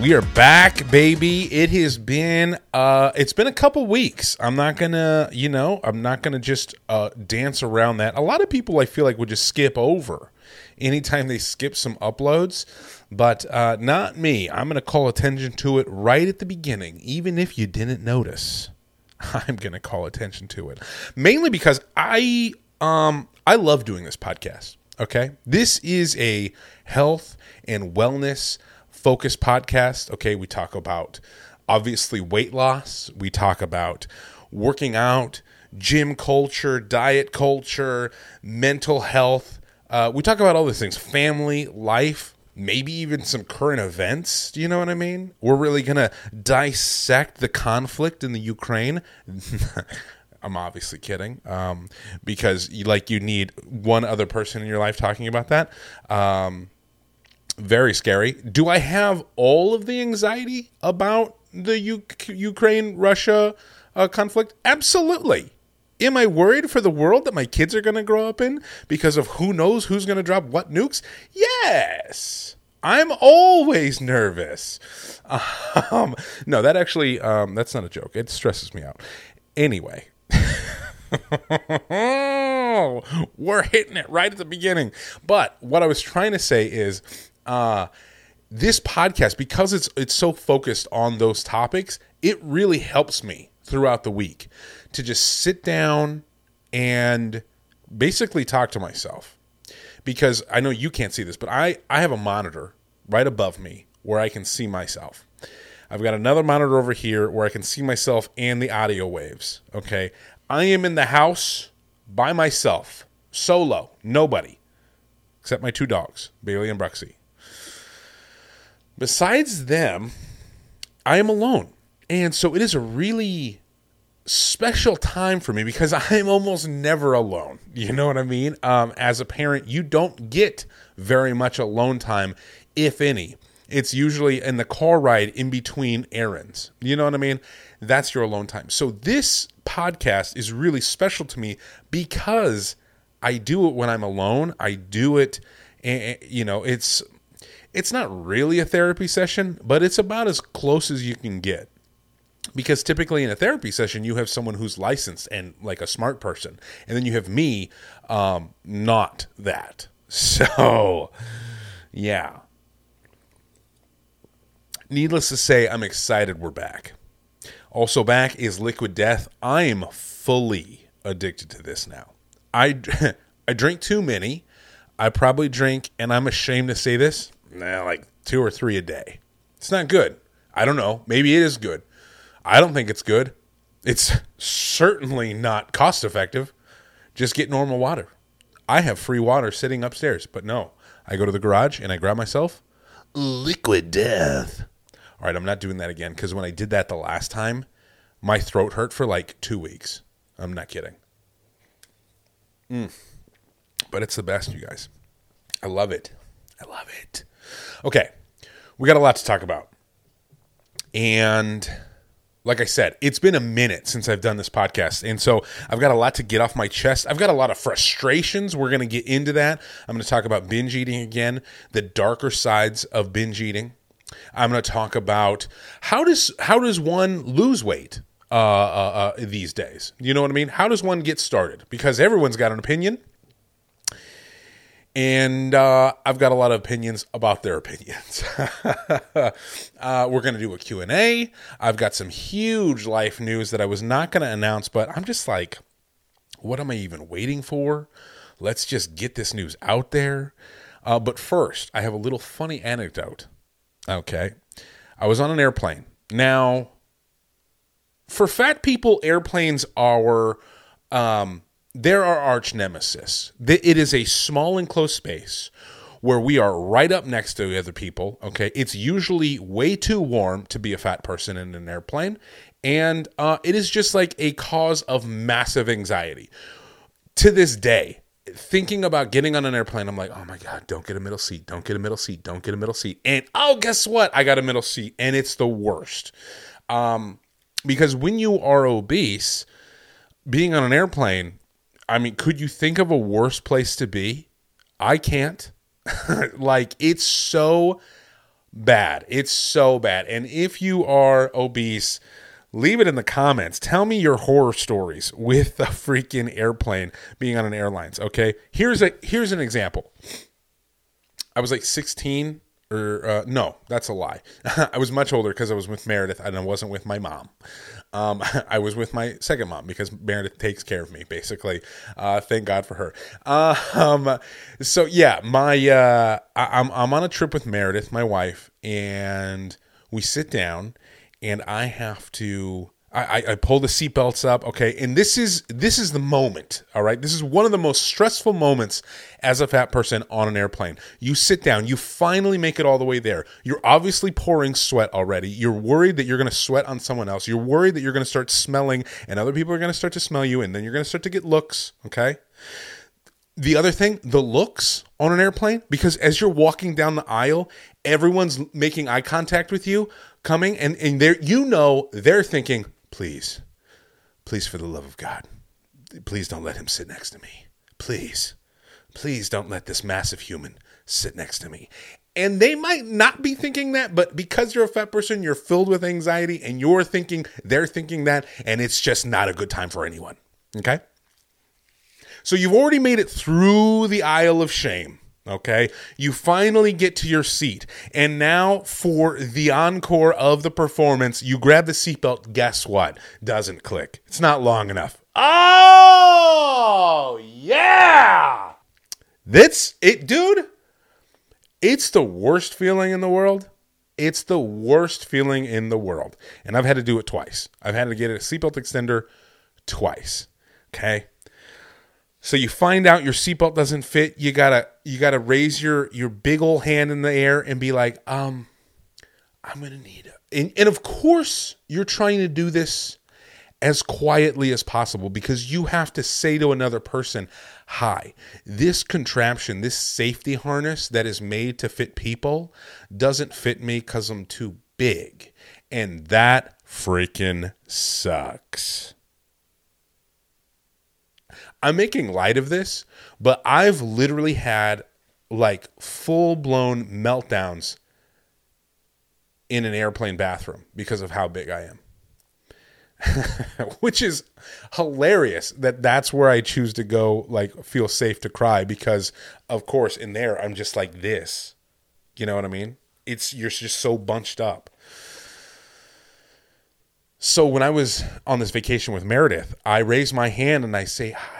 We are back, baby. It has been uh it's been a couple weeks. I'm not gonna, you know, I'm not gonna just uh dance around that. A lot of people I feel like would just skip over anytime they skip some uploads, but uh not me. I'm gonna call attention to it right at the beginning, even if you didn't notice. I'm gonna call attention to it. Mainly because I um I love doing this podcast. Okay. This is a health and wellness focused podcast. Okay, we talk about obviously weight loss, we talk about working out, gym culture, diet culture, mental health. Uh, we talk about all these things family, life, maybe even some current events. Do you know what I mean? We're really going to dissect the conflict in the Ukraine. I'm obviously kidding, um, because you, like you need one other person in your life talking about that. Um, very scary. Do I have all of the anxiety about the U- Ukraine Russia uh, conflict? Absolutely. Am I worried for the world that my kids are going to grow up in because of who knows who's going to drop what nukes? Yes. I'm always nervous. Um, no, that actually, um, that's not a joke. It stresses me out. Anyway. We're hitting it right at the beginning. But what I was trying to say is uh, this podcast because it's it's so focused on those topics it really helps me throughout the week to just sit down and basically talk to myself. Because i know you can't see this but i i have a monitor right above me where i can see myself. I've got another monitor over here where i can see myself and the audio waves okay? I am in the house by myself solo nobody except my two dogs bailey and bruxy Besides them, I am alone. And so it is a really special time for me because I'm almost never alone. You know what I mean? Um, as a parent, you don't get very much alone time, if any. It's usually in the car ride in between errands. You know what I mean? That's your alone time. So this podcast is really special to me because I do it when I'm alone. I do it, and you know, it's it's not really a therapy session, but it's about as close as you can get. Because typically in a therapy session, you have someone who's licensed and like a smart person, and then you have me, um, not that. So, yeah. Needless to say, I'm excited we're back. Also, back is Liquid Death. I am fully addicted to this now. I, I drink too many. I probably drink, and I'm ashamed to say this, nah, like two or three a day. It's not good. I don't know. Maybe it is good. I don't think it's good. It's certainly not cost effective. Just get normal water. I have free water sitting upstairs, but no. I go to the garage and I grab myself liquid death. All right, I'm not doing that again because when I did that the last time, my throat hurt for like two weeks. I'm not kidding. Mm. But it's the best, you guys. I love it. I love it. Okay, we got a lot to talk about. And like I said, it's been a minute since I've done this podcast. And so I've got a lot to get off my chest. I've got a lot of frustrations. We're going to get into that. I'm going to talk about binge eating again, the darker sides of binge eating. I'm going to talk about how does how does one lose weight uh, uh, uh, these days? You know what I mean? How does one get started? Because everyone's got an opinion and uh, I've got a lot of opinions about their opinions. uh, we're going to do a Q&A. I've got some huge life news that I was not going to announce, but I'm just like, what am I even waiting for? Let's just get this news out there. Uh, but first, I have a little funny anecdote. Okay. I was on an airplane. Now, for fat people, airplanes are um, they're our arch nemesis. It is a small enclosed space where we are right up next to other people. Okay, it's usually way too warm to be a fat person in an airplane, and uh, it is just like a cause of massive anxiety. To this day, thinking about getting on an airplane, I'm like, oh my god, don't get a middle seat, don't get a middle seat, don't get a middle seat, and oh, guess what? I got a middle seat, and it's the worst. Um, because when you are obese, being on an airplane I mean, could you think of a worse place to be? I can't. like, it's so bad. It's so bad. And if you are obese, leave it in the comments. Tell me your horror stories with the freaking airplane being on an airlines. Okay, here's a here's an example. I was like 16 or uh, no, that's a lie. I was much older because I was with Meredith and I wasn't with my mom. Um, I was with my second mom because Meredith takes care of me, basically. Uh, thank God for her. Uh, um, so yeah, my uh, I, I'm I'm on a trip with Meredith, my wife, and we sit down, and I have to I, I pull the seatbelts up. Okay, and this is this is the moment. All right, this is one of the most stressful moments as a fat person on an airplane. You sit down. You finally make it all the way there. You're obviously pouring sweat already. You're worried that you're going to sweat on someone else. You're worried that you're going to start smelling, and other people are going to start to smell you, and then you're going to start to get looks. Okay. The other thing, the looks on an airplane, because as you're walking down the aisle, everyone's making eye contact with you, coming, and and they you know they're thinking Please, please, for the love of God, please don't let him sit next to me. Please, please don't let this massive human sit next to me. And they might not be thinking that, but because you're a fat person, you're filled with anxiety and you're thinking they're thinking that, and it's just not a good time for anyone. Okay? So you've already made it through the aisle of shame. Okay. You finally get to your seat. And now for the encore of the performance, you grab the seatbelt. Guess what? Doesn't click. It's not long enough. Oh, yeah. That's it, dude. It's the worst feeling in the world. It's the worst feeling in the world. And I've had to do it twice. I've had to get a seatbelt extender twice. Okay. So you find out your seatbelt doesn't fit. You gotta you gotta raise your your big old hand in the air and be like, um, I'm gonna need it. And, and of course, you're trying to do this as quietly as possible because you have to say to another person, Hi, this contraption, this safety harness that is made to fit people doesn't fit me because I'm too big. And that freaking sucks. I'm making light of this, but I've literally had like full blown meltdowns in an airplane bathroom because of how big I am. Which is hilarious that that's where I choose to go like feel safe to cry because of course in there I'm just like this. You know what I mean? It's you're just so bunched up. So when I was on this vacation with Meredith, I raise my hand and I say, "Hi, um,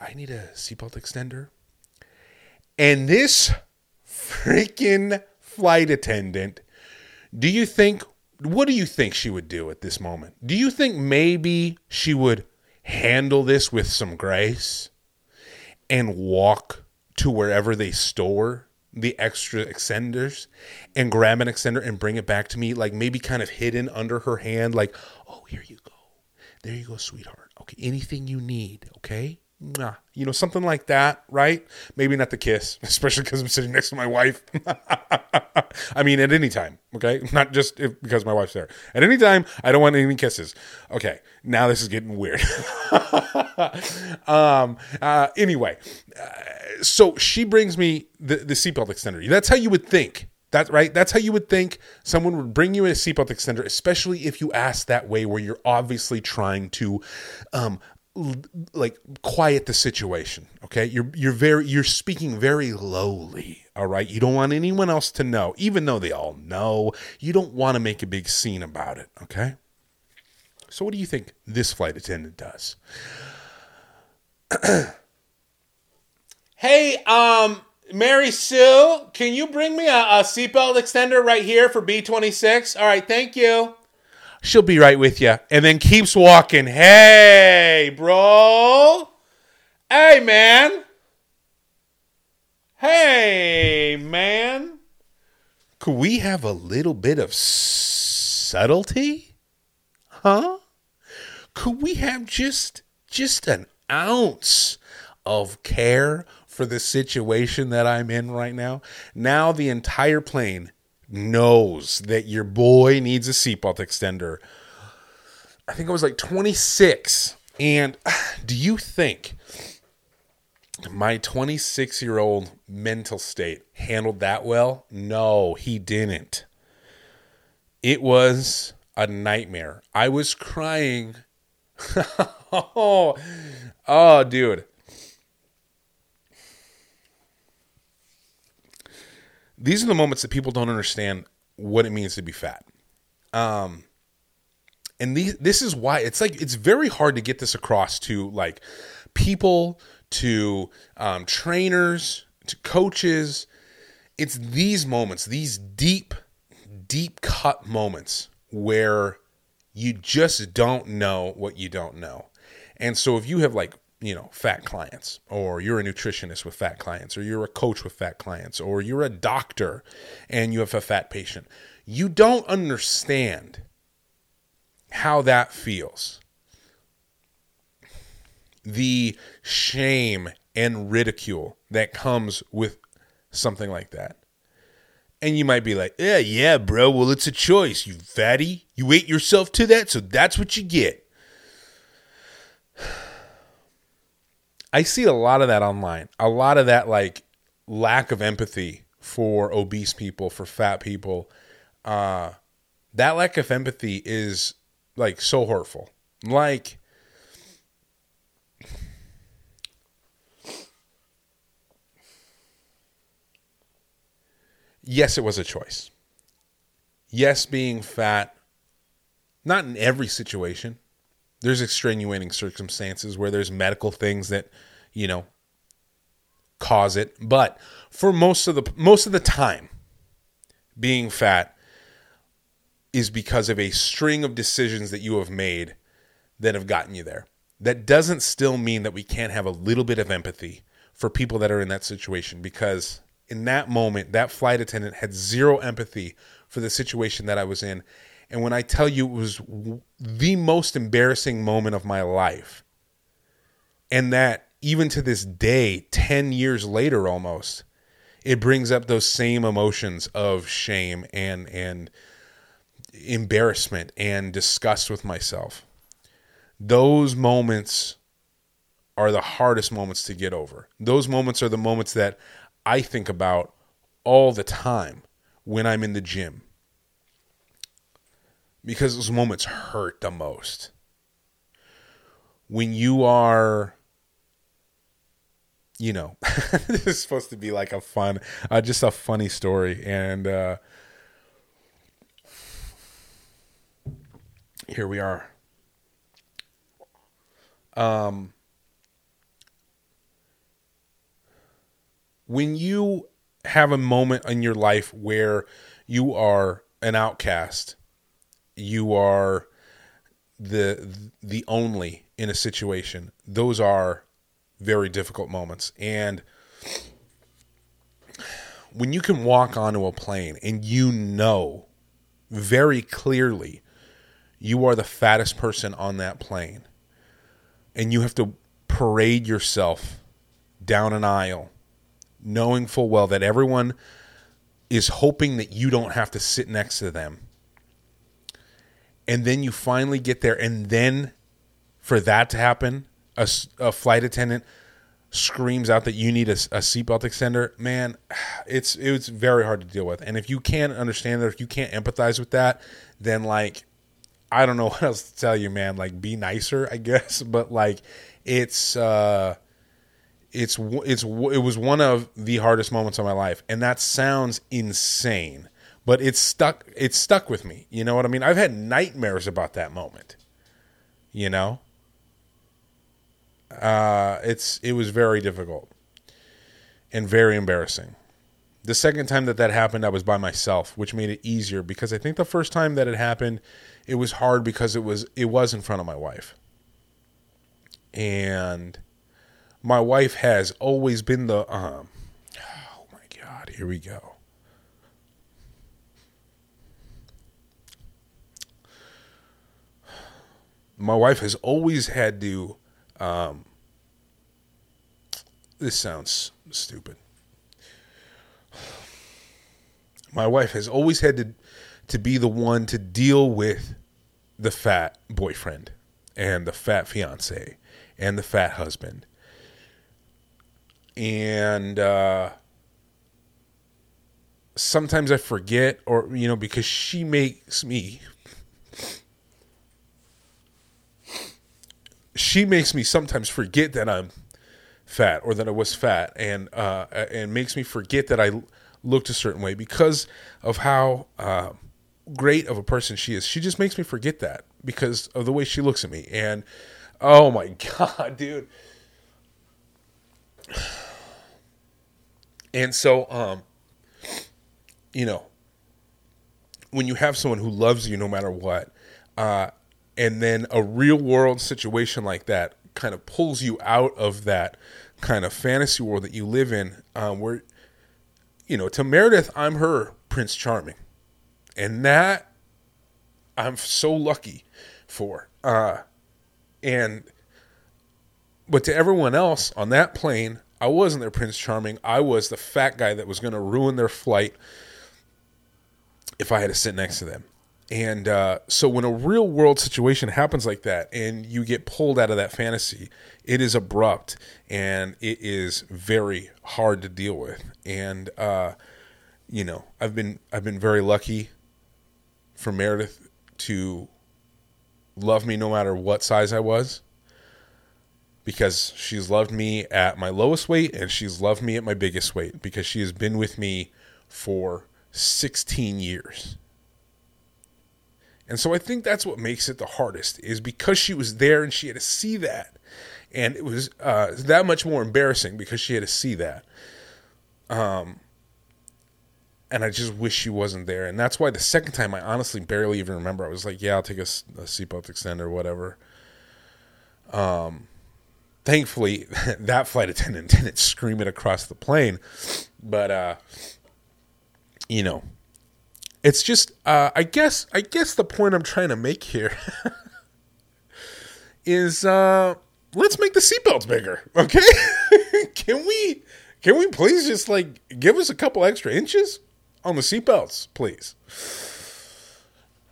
I need a seatbelt extender." And this freaking flight attendant, do you think what do you think she would do at this moment? Do you think maybe she would handle this with some grace and walk to wherever they store the extra extenders and grab an extender and bring it back to me, like maybe kind of hidden under her hand, like, oh, here you go. There you go, sweetheart. Okay, anything you need, okay? You know, something like that, right? Maybe not the kiss, especially because I'm sitting next to my wife. I mean, at any time, okay? Not just if, because my wife's there. At any time, I don't want any kisses. Okay, now this is getting weird. um, uh, anyway, uh, so she brings me the, the seatbelt extender. That's how you would think. That's right. That's how you would think someone would bring you a seatbelt extender, especially if you ask that way, where you're obviously trying to um, like quiet the situation okay? You're you're very you're speaking very lowly all right? You don't want anyone else to know even though they all know. You don't want to make a big scene about it okay? So what do you think this flight attendant does? Hey um mary sue can you bring me a, a seatbelt extender right here for b26 all right thank you she'll be right with you. And then keeps walking. Hey, bro. Hey, man. Hey, man. Could we have a little bit of subtlety? Huh? Could we have just just an ounce of care for the situation that I'm in right now? Now the entire plane knows that your boy needs a seatbelt extender. I think I was like 26. And do you think my 26 year old mental state handled that well? No, he didn't. It was a nightmare. I was crying. oh, oh, dude. These are the moments that people don't understand what it means to be fat. Um, and these, this is why it's like it's very hard to get this across to like people to um, trainers, to coaches. It's these moments, these deep, deep cut moments where you just don't know what you don't know. And so if you have like, you know, fat clients, or you're a nutritionist with fat clients, or you're a coach with fat clients, or you're a doctor and you have a fat patient, you don't understand how that feels the shame and ridicule that comes with something like that. And you might be like, yeah, yeah, bro. Well, it's a choice. You fatty. You ate yourself to that, so that's what you get. I see a lot of that online. A lot of that, like, lack of empathy for obese people, for fat people. Uh, that lack of empathy is, like, so hurtful. Like, yes, it was a choice. Yes, being fat, not in every situation. There's extenuating circumstances where there's medical things that, you know, cause it. But for most of the most of the time, being fat is because of a string of decisions that you have made that have gotten you there. That doesn't still mean that we can't have a little bit of empathy for people that are in that situation because in that moment, that flight attendant had zero empathy for the situation that I was in. And when I tell you it was the most embarrassing moment of my life, and that even to this day, 10 years later almost, it brings up those same emotions of shame and, and embarrassment and disgust with myself. Those moments are the hardest moments to get over. Those moments are the moments that I think about all the time when I'm in the gym. Because those moments hurt the most. When you are, you know, this is supposed to be like a fun, uh, just a funny story. And uh, here we are. Um, when you have a moment in your life where you are an outcast, you are the the only in a situation. Those are very difficult moments. And when you can walk onto a plane and you know very clearly you are the fattest person on that plane and you have to parade yourself down an aisle knowing full well that everyone is hoping that you don't have to sit next to them. And then you finally get there, and then for that to happen, a, a flight attendant screams out that you need a, a seatbelt extender. Man, it's it's very hard to deal with. And if you can't understand that, if you can't empathize with that, then like I don't know what else to tell you, man. Like be nicer, I guess. But like it's uh it's it's it was one of the hardest moments of my life, and that sounds insane, but it's stuck. It's stuck with me. You know what I mean? I've had nightmares about that moment. You know, uh, it's it was very difficult and very embarrassing. The second time that that happened, I was by myself, which made it easier because I think the first time that it happened, it was hard because it was it was in front of my wife, and my wife has always been the um oh my god here we go my wife has always had to um this sounds stupid my wife has always had to to be the one to deal with the fat boyfriend and the fat fiance and the fat husband and uh, sometimes I forget, or you know, because she makes me. She makes me sometimes forget that I'm fat or that I was fat, and uh, and makes me forget that I looked a certain way because of how uh, great of a person she is. She just makes me forget that because of the way she looks at me, and oh my god, dude. And so, um, you know, when you have someone who loves you no matter what, uh, and then a real world situation like that kind of pulls you out of that kind of fantasy world that you live in, um, where, you know, to Meredith, I'm her Prince Charming. And that I'm so lucky for. Uh, and, but to everyone else on that plane, I wasn't their Prince Charming. I was the fat guy that was going to ruin their flight if I had to sit next to them. And uh, so when a real world situation happens like that and you get pulled out of that fantasy, it is abrupt and it is very hard to deal with. And uh, you know, I've been I've been very lucky for Meredith to love me no matter what size I was because she's loved me at my lowest weight and she's loved me at my biggest weight because she has been with me for 16 years. And so I think that's what makes it the hardest is because she was there and she had to see that. And it was uh, that much more embarrassing because she had to see that. Um, and I just wish she wasn't there. And that's why the second time I honestly barely even remember. I was like, yeah, I'll take a, a seatbelt extender whatever. Um, thankfully, that flight attendant didn't scream it across the plane. But, uh, you know, it's just uh, I guess I guess the point I'm trying to make here is uh, let's make the seatbelts bigger, okay? can we can we please just like give us a couple extra inches on the seatbelts, please?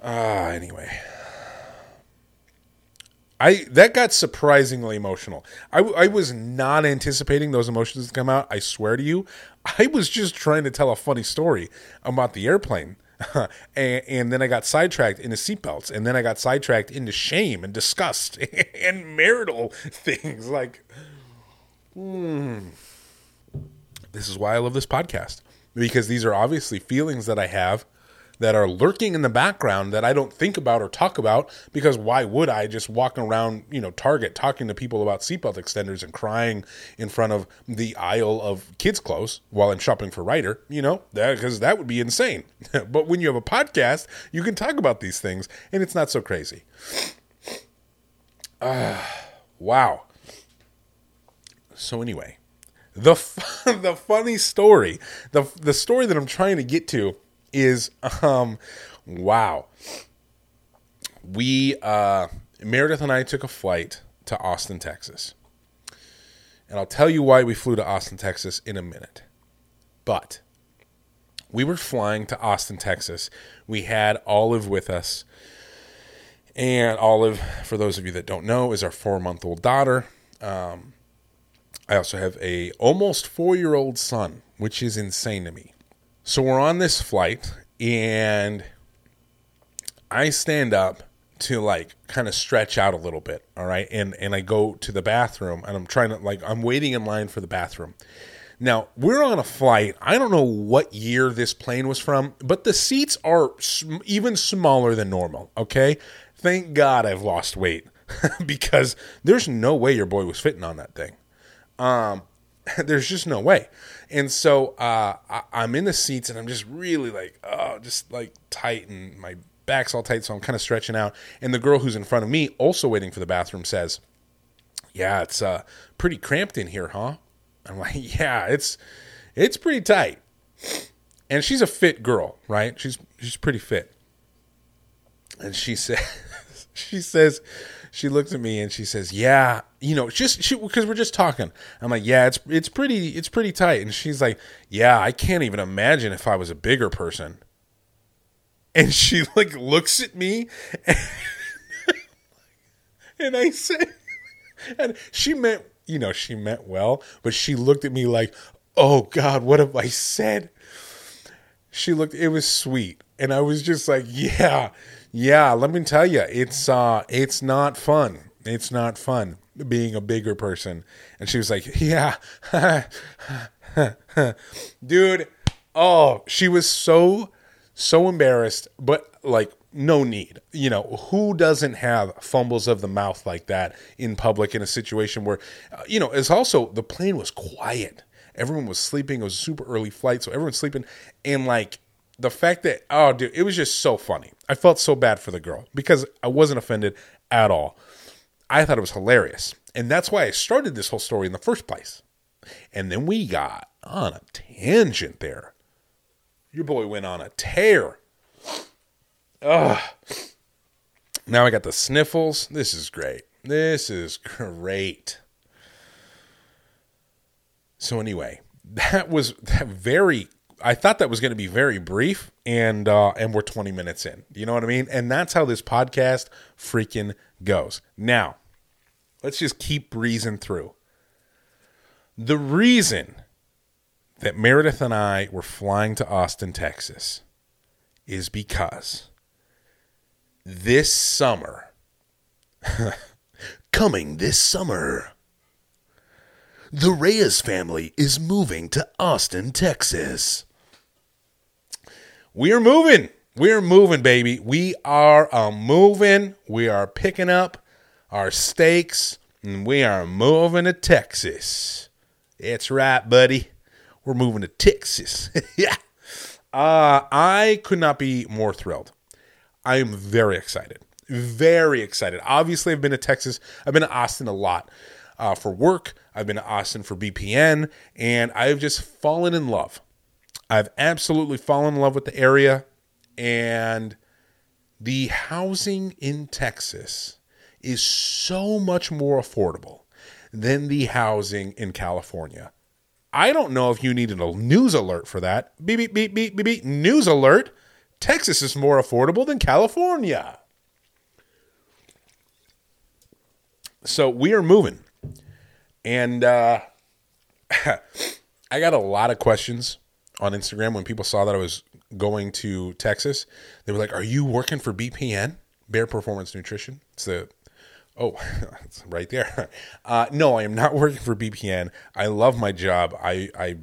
Ah, uh, anyway. I that got surprisingly emotional. I, I was not anticipating those emotions to come out. I swear to you, I was just trying to tell a funny story about the airplane and, and, then I got sidetracked into seatbelts, and then I got sidetracked into shame and disgust and marital things. Like, hmm. this is why I love this podcast because these are obviously feelings that I have that are lurking in the background that I don't think about or talk about because why would I just walking around, you know, Target talking to people about seatbelt extenders and crying in front of the aisle of kids' clothes while I'm shopping for Ryder, you know, because that, would be insane. but when you have a podcast, you can talk about these things and it's not so crazy. Uh, wow. So anyway, the the funny story, the the story that I'm trying to get to is um wow. We uh Meredith and I took a flight to Austin, Texas. And I'll tell you why we flew to Austin, Texas in a minute. But we were flying to Austin, Texas. We had Olive with us. And Olive, for those of you that don't know, is our four month old daughter. Um, I also have a almost four year old son, which is insane to me. So we're on this flight, and I stand up to like kind of stretch out a little bit, all right? And and I go to the bathroom, and I'm trying to like I'm waiting in line for the bathroom. Now, we're on a flight. I don't know what year this plane was from, but the seats are sm- even smaller than normal, okay? Thank God I've lost weight because there's no way your boy was fitting on that thing. Um, there's just no way. And so uh, I, am in the seats and I'm just really like, oh, just like tight and my back's all tight. So I'm kind of stretching out. And the girl who's in front of me, also waiting for the bathroom, says, yeah, it's uh, pretty cramped in here, huh? I'm like, yeah, it's it's pretty tight. And she's a fit girl, right? She's she's pretty fit. And she says she says she looks at me and she says, "Yeah, you know, just because we're just talking." I'm like, "Yeah, it's it's pretty it's pretty tight." And she's like, "Yeah, I can't even imagine if I was a bigger person." And she like looks at me, and, and I say, and she meant you know, she meant well, but she looked at me like, oh God, what have I said? She looked, it was sweet. And I was just like, yeah, yeah, let me tell you, it's, uh, it's not fun. It's not fun being a bigger person. And she was like, yeah, dude. Oh, she was so, so embarrassed, but like no need. You know, who doesn't have fumbles of the mouth like that in public in a situation where, uh, you know, it's also the plane was quiet. Everyone was sleeping. It was a super early flight, so everyone's sleeping. And like the fact that, oh, dude, it was just so funny. I felt so bad for the girl because I wasn't offended at all. I thought it was hilarious. And that's why I started this whole story in the first place. And then we got on a tangent there. Your boy went on a tear. Ugh. Now I got the sniffles. This is great. This is great. So anyway, that was that very I thought that was going to be very brief and uh and we're 20 minutes in. You know what I mean? And that's how this podcast freaking goes. Now, let's just keep breezing through. The reason that Meredith and I were flying to Austin, Texas is because this summer, coming this summer, the Reyes family is moving to Austin, Texas. We are moving. We are moving, baby. We are uh, moving. We are picking up our stakes and we are moving to Texas. That's right, buddy. We're moving to Texas. yeah. Uh, I could not be more thrilled. I am very excited. Very excited. Obviously, I've been to Texas. I've been to Austin a lot uh, for work. I've been to Austin for BPN, and I've just fallen in love. I've absolutely fallen in love with the area, and the housing in Texas is so much more affordable than the housing in California. I don't know if you needed a news alert for that. Beep, beep, beep, beep, beep, beep. News alert. Texas is more affordable than California. So we are moving. And uh, I got a lot of questions on Instagram when people saw that I was going to Texas. They were like, Are you working for BPN? Bare Performance Nutrition. It's the Oh, it's right there. Uh, no, I am not working for BPN. I love my job. I, I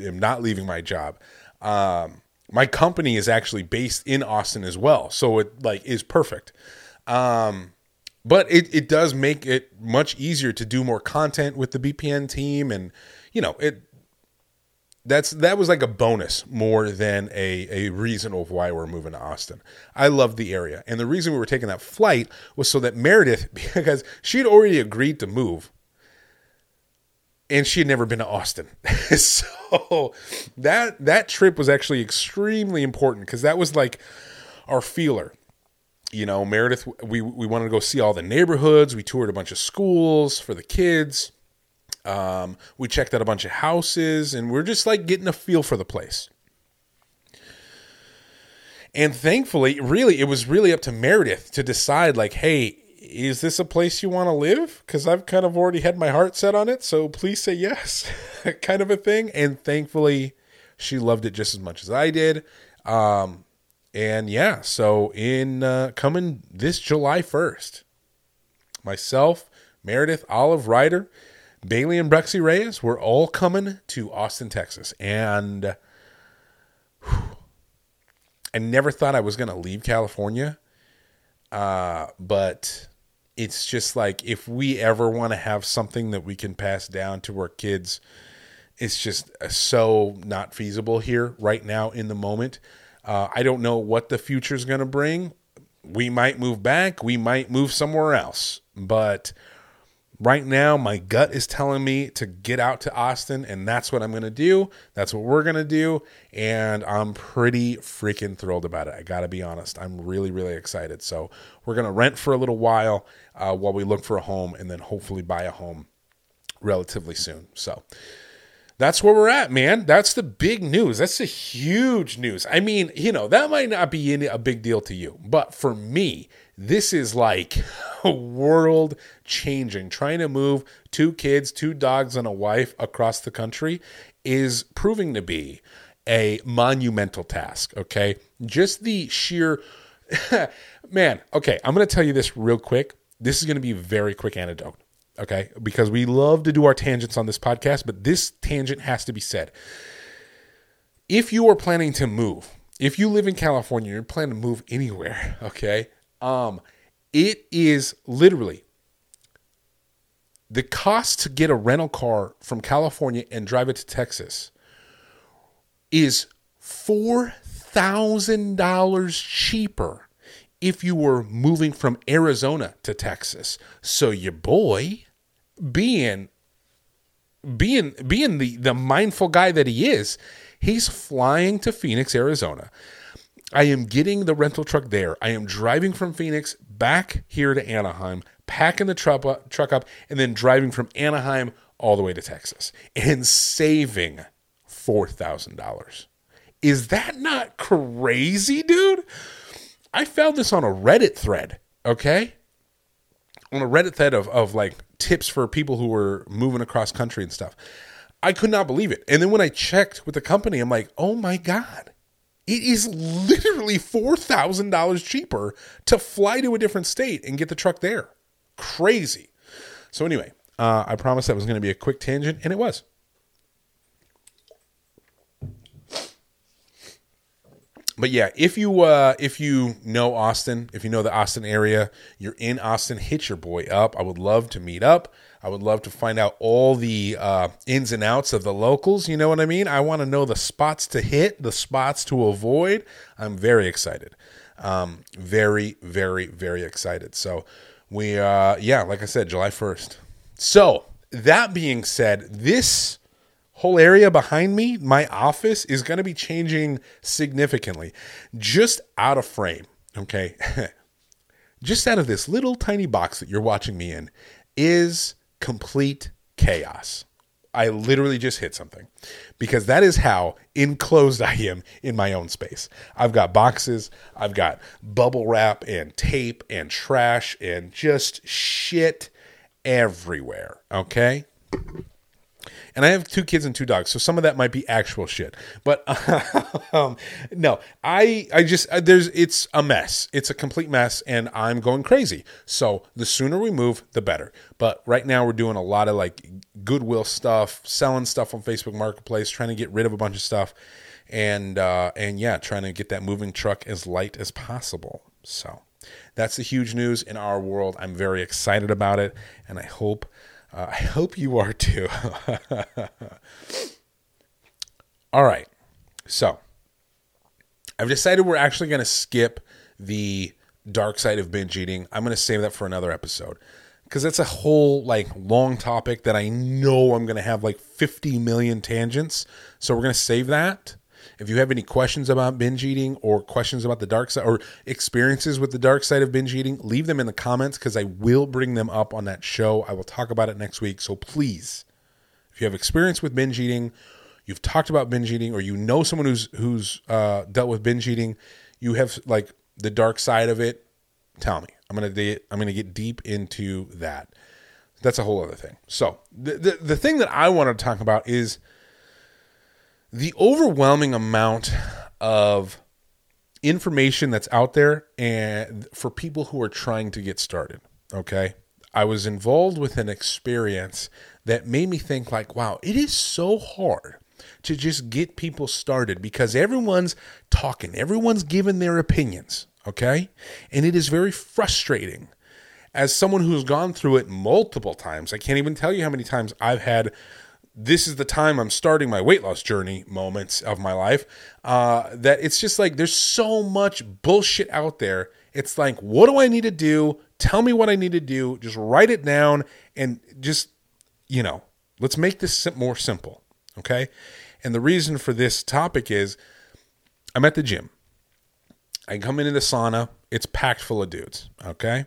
am not leaving my job. Um, my company is actually based in Austin as well, so it like is perfect. Um, but it, it does make it much easier to do more content with the BPN team, and you know it. That's that was like a bonus more than a a reason of why we're moving to Austin. I love the area, and the reason we were taking that flight was so that Meredith, because she had already agreed to move, and she had never been to Austin. so that that trip was actually extremely important because that was like our feeler. You know, Meredith we we wanted to go see all the neighborhoods. We toured a bunch of schools for the kids. Um, we checked out a bunch of houses and we're just like getting a feel for the place. And thankfully, really, it was really up to Meredith to decide, like, hey, is this a place you want to live? Because I've kind of already had my heart set on it, so please say yes, kind of a thing. And thankfully, she loved it just as much as I did. Um, and yeah, so in uh, coming this July 1st, myself, Meredith, Olive Ryder, Bailey, and Brexy Reyes, we're all coming to Austin, Texas. And whew, I never thought I was going to leave California. Uh, but it's just like if we ever want to have something that we can pass down to our kids, it's just uh, so not feasible here right now in the moment. Uh, I don't know what the future is going to bring. We might move back, we might move somewhere else, but right now my gut is telling me to get out to Austin and that's what I'm going to do. That's what we're going to do and I'm pretty freaking thrilled about it. I got to be honest. I'm really really excited. So, we're going to rent for a little while uh, while we look for a home and then hopefully buy a home relatively soon. So, that's where we're at, man. That's the big news. That's the huge news. I mean, you know, that might not be a big deal to you, but for me, this is like a world changing. Trying to move two kids, two dogs, and a wife across the country is proving to be a monumental task. Okay. Just the sheer, man, okay, I'm going to tell you this real quick. This is going to be a very quick anecdote okay? Because we love to do our tangents on this podcast, but this tangent has to be said. If you are planning to move, if you live in California, you're planning to move anywhere, okay? Um, it is literally the cost to get a rental car from California and drive it to Texas is $4,000 cheaper if you were moving from Arizona to Texas. So your boy being being being the the mindful guy that he is, he's flying to Phoenix, Arizona. I am getting the rental truck there. I am driving from Phoenix back here to Anaheim, packing the truck up, and then driving from Anaheim all the way to Texas and saving $4,000. Is that not crazy, dude? I found this on a Reddit thread, okay? On a Reddit thread of, of like tips for people who were moving across country and stuff. I could not believe it. And then when I checked with the company, I'm like, oh my God, it is literally $4,000 cheaper to fly to a different state and get the truck there. Crazy. So, anyway, uh, I promised that was going to be a quick tangent, and it was. but yeah, if you uh, if you know Austin, if you know the Austin area, you're in Austin, hit your boy up. I would love to meet up. I would love to find out all the uh, ins and outs of the locals. You know what I mean? I want to know the spots to hit, the spots to avoid. I'm very excited. Um, very, very, very excited. So we, uh, yeah, like I said, July 1st. So that being said, this whole area behind me, my office, is going to be changing significantly. Just out of frame, okay? just out of this little tiny box that you're watching me in is complete chaos. I literally just hit something because that is how enclosed I am in my own space. I've got boxes, I've got bubble wrap and tape and trash and just shit everywhere, okay? And I have two kids and two dogs, so some of that might be actual shit. But um, no, I I just uh, there's it's a mess. It's a complete mess, and I'm going crazy. So the sooner we move, the better. But right now we're doing a lot of like goodwill stuff, selling stuff on Facebook Marketplace, trying to get rid of a bunch of stuff, and uh, and yeah, trying to get that moving truck as light as possible. So that's the huge news in our world. I'm very excited about it, and I hope uh, I hope you are too. All right. So, I've decided we're actually going to skip the dark side of binge eating. I'm going to save that for another episode because that's a whole like long topic that I know I'm going to have like 50 million tangents. So, we're going to save that. If you have any questions about binge eating or questions about the dark side or experiences with the dark side of binge eating, leave them in the comments because I will bring them up on that show. I will talk about it next week. So please, if you have experience with binge eating, you've talked about binge eating, or you know someone who's who's uh, dealt with binge eating, you have like the dark side of it. Tell me. I'm gonna de- I'm gonna get deep into that. That's a whole other thing. So the, the the thing that I want to talk about is the overwhelming amount of information that's out there and for people who are trying to get started okay? I was involved with an experience that made me think like wow it is so hard to just get people started because everyone's talking everyone's giving their opinions okay? And it is very frustrating. As someone who's gone through it multiple times i can't even tell you how many times i've had this is the time I'm starting my weight loss journey moments of my life. Uh, that it's just like there's so much bullshit out there. It's like, what do I need to do? Tell me what I need to do. Just write it down and just, you know, let's make this more simple. Okay. And the reason for this topic is I'm at the gym. I come into the sauna, it's packed full of dudes. Okay.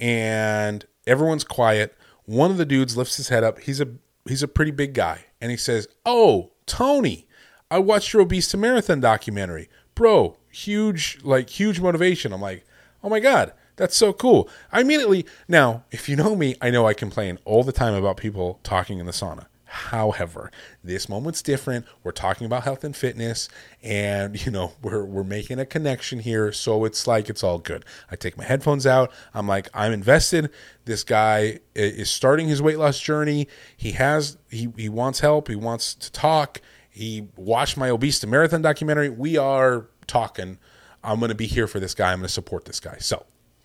And everyone's quiet. One of the dudes lifts his head up. He's a he's a pretty big guy, and he says, "Oh, Tony, I watched your obese to marathon documentary, bro. Huge, like huge motivation." I'm like, "Oh my god." That's so cool. I immediately now, if you know me, I know I complain all the time about people talking in the sauna. However, this moment's different. We're talking about health and fitness, and you know we're we're making a connection here, so it's like it's all good. I take my headphones out. I'm like I'm invested. This guy is starting his weight loss journey. He has he he wants help. He wants to talk. He watched my obese to marathon documentary. We are talking. I'm going to be here for this guy. I'm going to support this guy. So,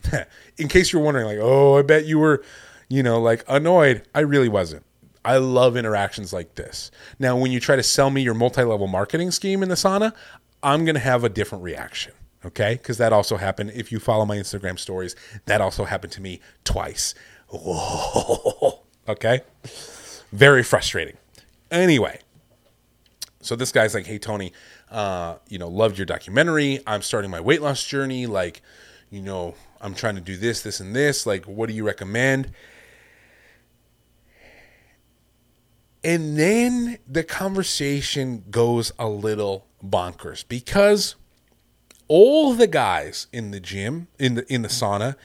in case you're wondering, like, oh, I bet you were, you know, like annoyed. I really wasn't. I love interactions like this. Now, when you try to sell me your multi level marketing scheme in the sauna, I'm going to have a different reaction. Okay. Because that also happened. If you follow my Instagram stories, that also happened to me twice. Whoa. Okay. Very frustrating. Anyway, so this guy's like, hey, Tony, uh, you know, loved your documentary. I'm starting my weight loss journey. Like, you know, I'm trying to do this, this, and this. Like, what do you recommend? And then the conversation goes a little bonkers because all the guys in the gym, in the in the sauna,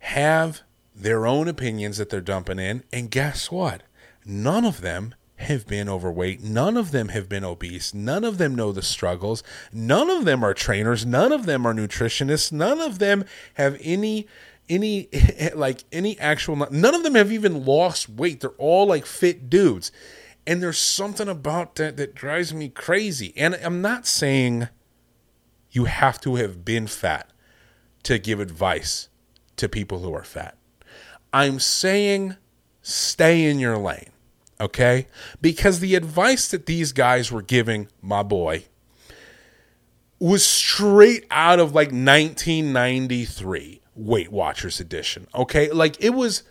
have their own opinions that they're dumping in. And guess what? None of them have been overweight. None of them have been obese. None of them know the struggles. None of them are trainers. None of them are nutritionists. None of them have any any like any actual none of them have even lost weight. They're all like fit dudes. And there's something about that that drives me crazy. And i'm not saying you have to have been fat to give advice to people who are fat. I'm saying stay in your lane okay? Because the advice that these guys were giving my boy was straight out of like 1993 Weight Watchers edition. Okay, like it was,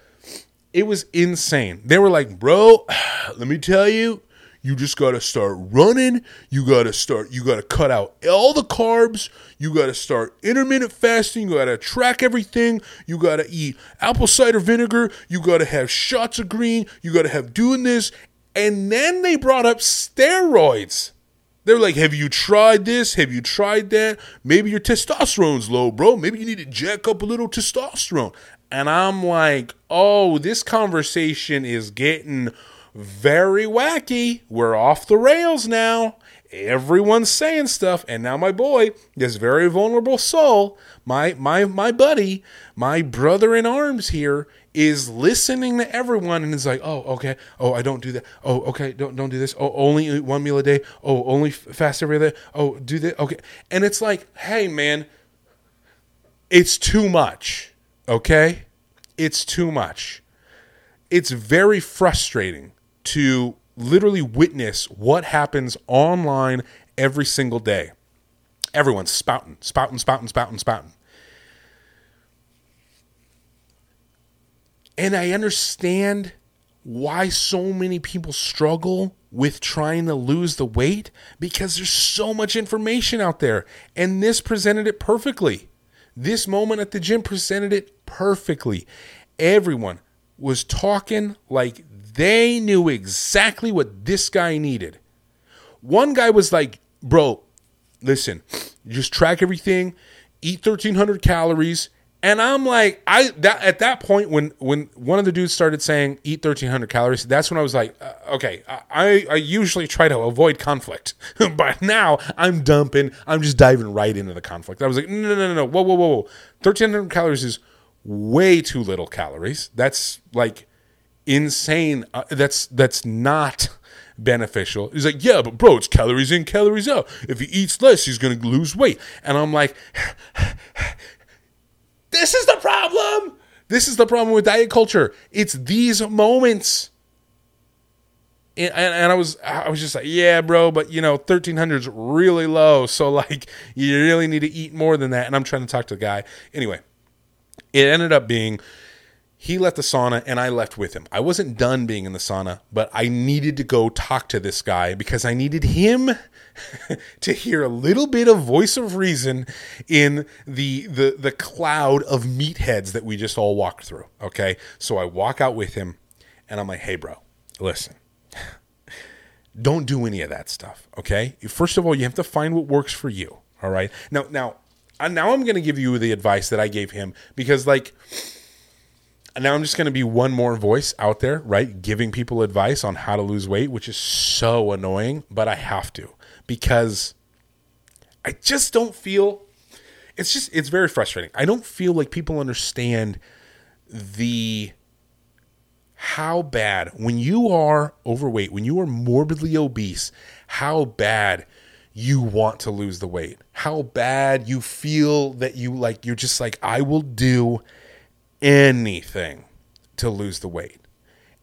it was insane. They were like, bro, let me tell you, you just got to start running. You got to start, you got to cut out all the carbs. You got to start intermittent fasting. You got to track everything. You got to eat apple cider vinegar. You got to have shots of green. You got to have doing this. And then they brought up steroids. They're like, have you tried this? Have you tried that? Maybe your testosterone's low, bro. Maybe you need to jack up a little testosterone. And I'm like, oh, this conversation is getting very wacky. We're off the rails now. Everyone's saying stuff, and now my boy, this very vulnerable soul, my my my buddy, my brother in arms here, is listening to everyone and is like, oh, okay, oh, I don't do that. Oh, okay, don't don't do this. Oh, only one meal a day. Oh, only fast every day. Oh, do that. Okay, and it's like, hey, man, it's too much. Okay, it's too much. It's very frustrating to literally witness what happens online every single day. Everyone's spouting, spouting, spouting, spouting, spouting. And I understand why so many people struggle with trying to lose the weight because there's so much information out there. And this presented it perfectly. This moment at the gym presented it perfectly. Everyone was talking like they knew exactly what this guy needed. One guy was like, Bro, listen, just track everything, eat 1300 calories, and I'm like, I that at that point when when one of the dudes started saying eat 1300 calories, that's when I was like, uh, okay, I I usually try to avoid conflict, but now I'm dumping, I'm just diving right into the conflict. I was like, no no no no, whoa whoa whoa, whoa. 1300 calories is way too little calories. That's like insane. Uh, that's that's not beneficial. He's like, yeah, but bro, it's calories in, calories out. If he eats less, he's gonna lose weight. And I'm like. This is the problem. This is the problem with diet culture. It's these moments. And, and, I was I was just like, yeah, bro, but you know, thirteen hundred is really low. So like, you really need to eat more than that. And I'm trying to talk to the guy. Anyway, it ended up being he left the sauna and I left with him. I wasn't done being in the sauna, but I needed to go talk to this guy because I needed him to hear a little bit of voice of reason in the the the cloud of meatheads that we just all walked through. Okay, so I walk out with him, and I'm like, "Hey, bro, listen, don't do any of that stuff. Okay. First of all, you have to find what works for you. All right. Now, now, uh, now I'm going to give you the advice that I gave him because, like, now I'm just going to be one more voice out there, right? Giving people advice on how to lose weight, which is so annoying, but I have to because I just don't feel it's just it's very frustrating. I don't feel like people understand the how bad when you are overweight, when you are morbidly obese, how bad you want to lose the weight. How bad you feel that you like you're just like I will do anything to lose the weight.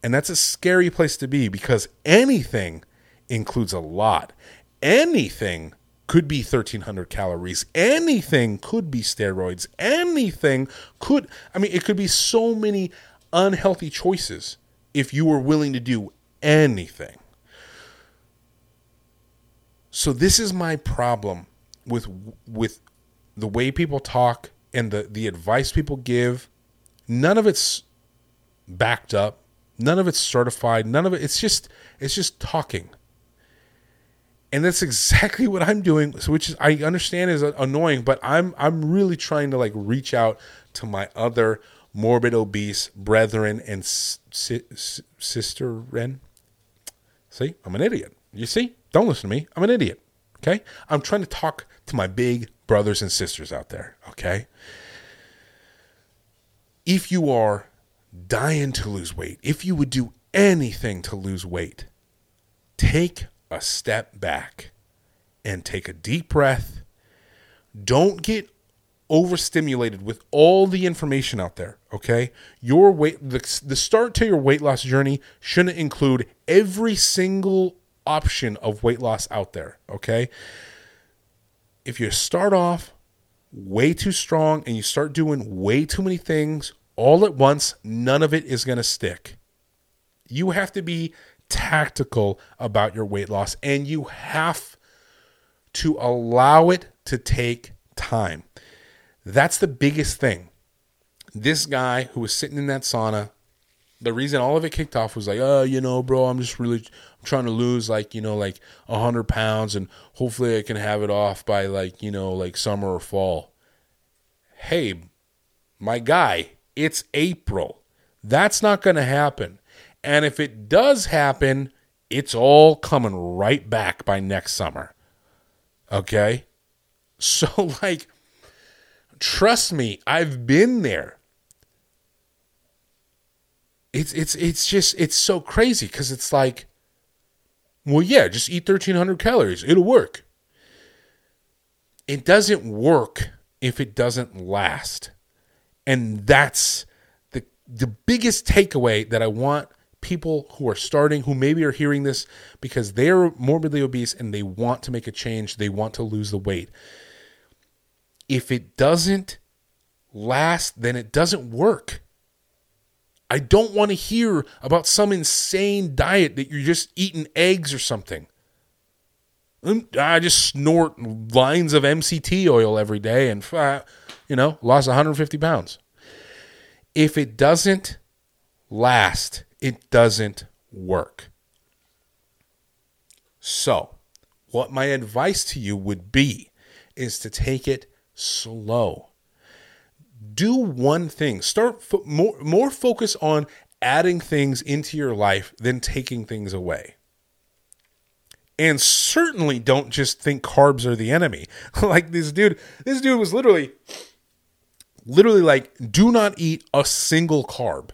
And that's a scary place to be because anything includes a lot. Anything could be 1300 calories. Anything could be steroids. Anything could, I mean, it could be so many unhealthy choices if you were willing to do anything. So this is my problem with with the way people talk and the the advice people give. None of it's backed up. None of it's certified. None of it it's just it's just talking. And that's exactly what I'm doing, which is I understand is annoying, but I'm I'm really trying to like reach out to my other morbid obese brethren and si- sister Ren. See, I'm an idiot. You see? Don't listen to me. I'm an idiot. Okay? I'm trying to talk to my big brothers and sisters out there. Okay? If you are dying to lose weight, if you would do anything to lose weight, take a step back and take a deep breath. Don't get overstimulated with all the information out there okay your weight the, the start to your weight loss journey shouldn't include every single option of weight loss out there okay if you start off way too strong and you start doing way too many things all at once none of it is going to stick you have to be tactical about your weight loss and you have to allow it to take time that's the biggest thing. This guy who was sitting in that sauna, the reason all of it kicked off was like, oh, you know, bro, I'm just really trying to lose like, you know, like a hundred pounds and hopefully I can have it off by like, you know, like summer or fall. Hey, my guy, it's April. That's not going to happen. And if it does happen, it's all coming right back by next summer. Okay? So, like, Trust me, I've been there. It's it's it's just it's so crazy because it's like, well, yeah, just eat thirteen hundred calories. It'll work. It doesn't work if it doesn't last, and that's the the biggest takeaway that I want people who are starting, who maybe are hearing this because they're morbidly obese and they want to make a change, they want to lose the weight if it doesn't last, then it doesn't work. I don't want to hear about some insane diet that you're just eating eggs or something. Um, I just snort lines of MCT oil every day and, you know, lost 150 pounds. If it doesn't last, it doesn't work. So, what my advice to you would be is to take it slow. Do one thing. Start fo- more more focus on adding things into your life than taking things away. And certainly don't just think carbs are the enemy. like this dude, this dude was literally literally like do not eat a single carb.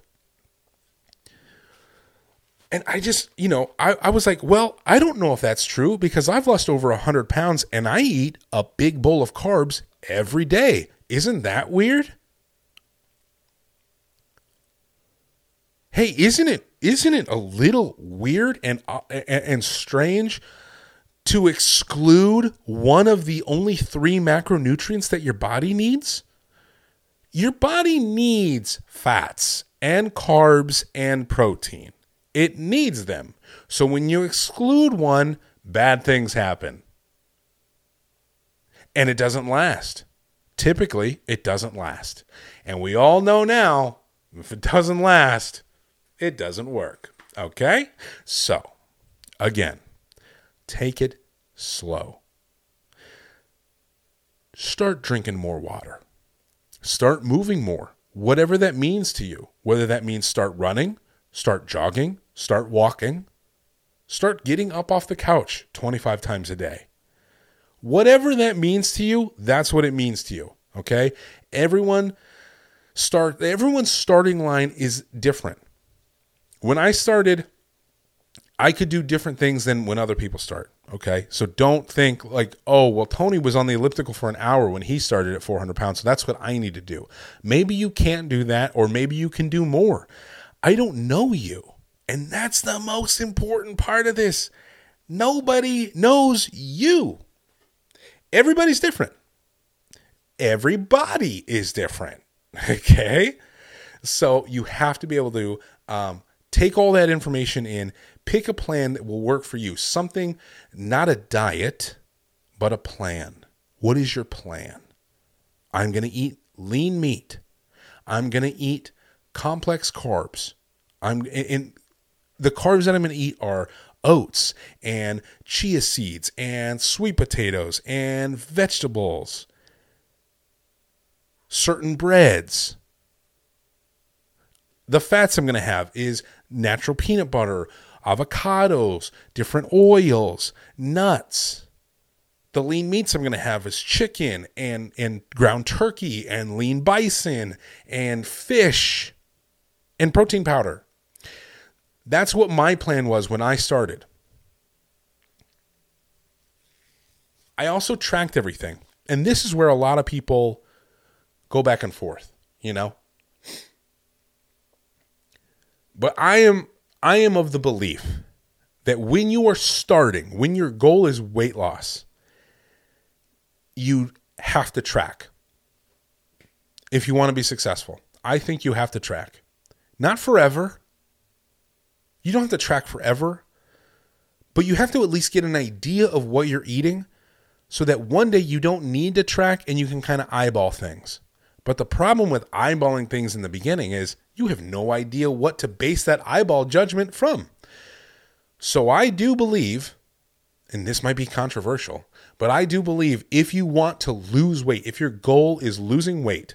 And I just, you know, I, I was like, well, I don't know if that's true because I've lost over 100 pounds and I eat a big bowl of carbs every day. Isn't that weird? Hey, isn't it isn't it a little weird and uh, and strange to exclude one of the only 3 macronutrients that your body needs? Your body needs fats and carbs and protein. It needs them. So when you exclude one, bad things happen and it doesn't last. Typically, it doesn't last. And we all know now if it doesn't last, it doesn't work. Okay? So, again, take it slow. Start drinking more water. Start moving more, whatever that means to you. Whether that means start running, start jogging, start walking, start getting up off the couch 25 times a day. Whatever that means to you, that's what it means to you. Okay? Everyone start everyone's starting line is different. When I started, I could do different things than when other people start. Okay. So don't think like, oh, well, Tony was on the elliptical for an hour when he started at 400 pounds. So that's what I need to do. Maybe you can't do that, or maybe you can do more. I don't know you. And that's the most important part of this. Nobody knows you. Everybody's different. Everybody is different. Okay. So you have to be able to um, take all that information in, pick a plan that will work for you. Something, not a diet, but a plan. What is your plan? I'm going to eat lean meat. I'm going to eat complex carbs. I'm in the carbs that I'm going to eat are oats and chia seeds and sweet potatoes and vegetables, certain breads. The fats I'm going to have is natural peanut butter, avocados, different oils, nuts. The lean meats I'm going to have is chicken and, and ground turkey and lean bison and fish and protein powder. That's what my plan was when I started. I also tracked everything. And this is where a lot of people go back and forth, you know? But I am I am of the belief that when you are starting, when your goal is weight loss, you have to track. If you want to be successful, I think you have to track. Not forever, you don't have to track forever, but you have to at least get an idea of what you're eating so that one day you don't need to track and you can kind of eyeball things. But the problem with eyeballing things in the beginning is you have no idea what to base that eyeball judgment from. So I do believe, and this might be controversial, but I do believe if you want to lose weight, if your goal is losing weight,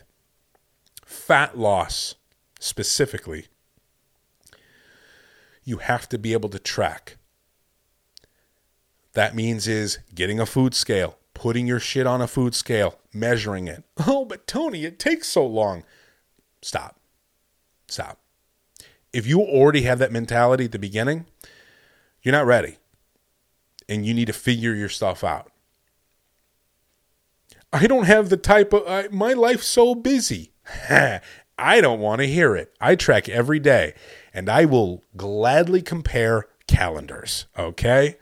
fat loss specifically, you have to be able to track. That means is getting a food scale, putting your shit on a food scale, measuring it. Oh, but Tony, it takes so long. Stop. Stop. If you already have that mentality at the beginning, you're not ready. And you need to figure your stuff out. I don't have the type of uh, my life's so busy. I don't want to hear it. I track every day and I will gladly compare calendars. Okay.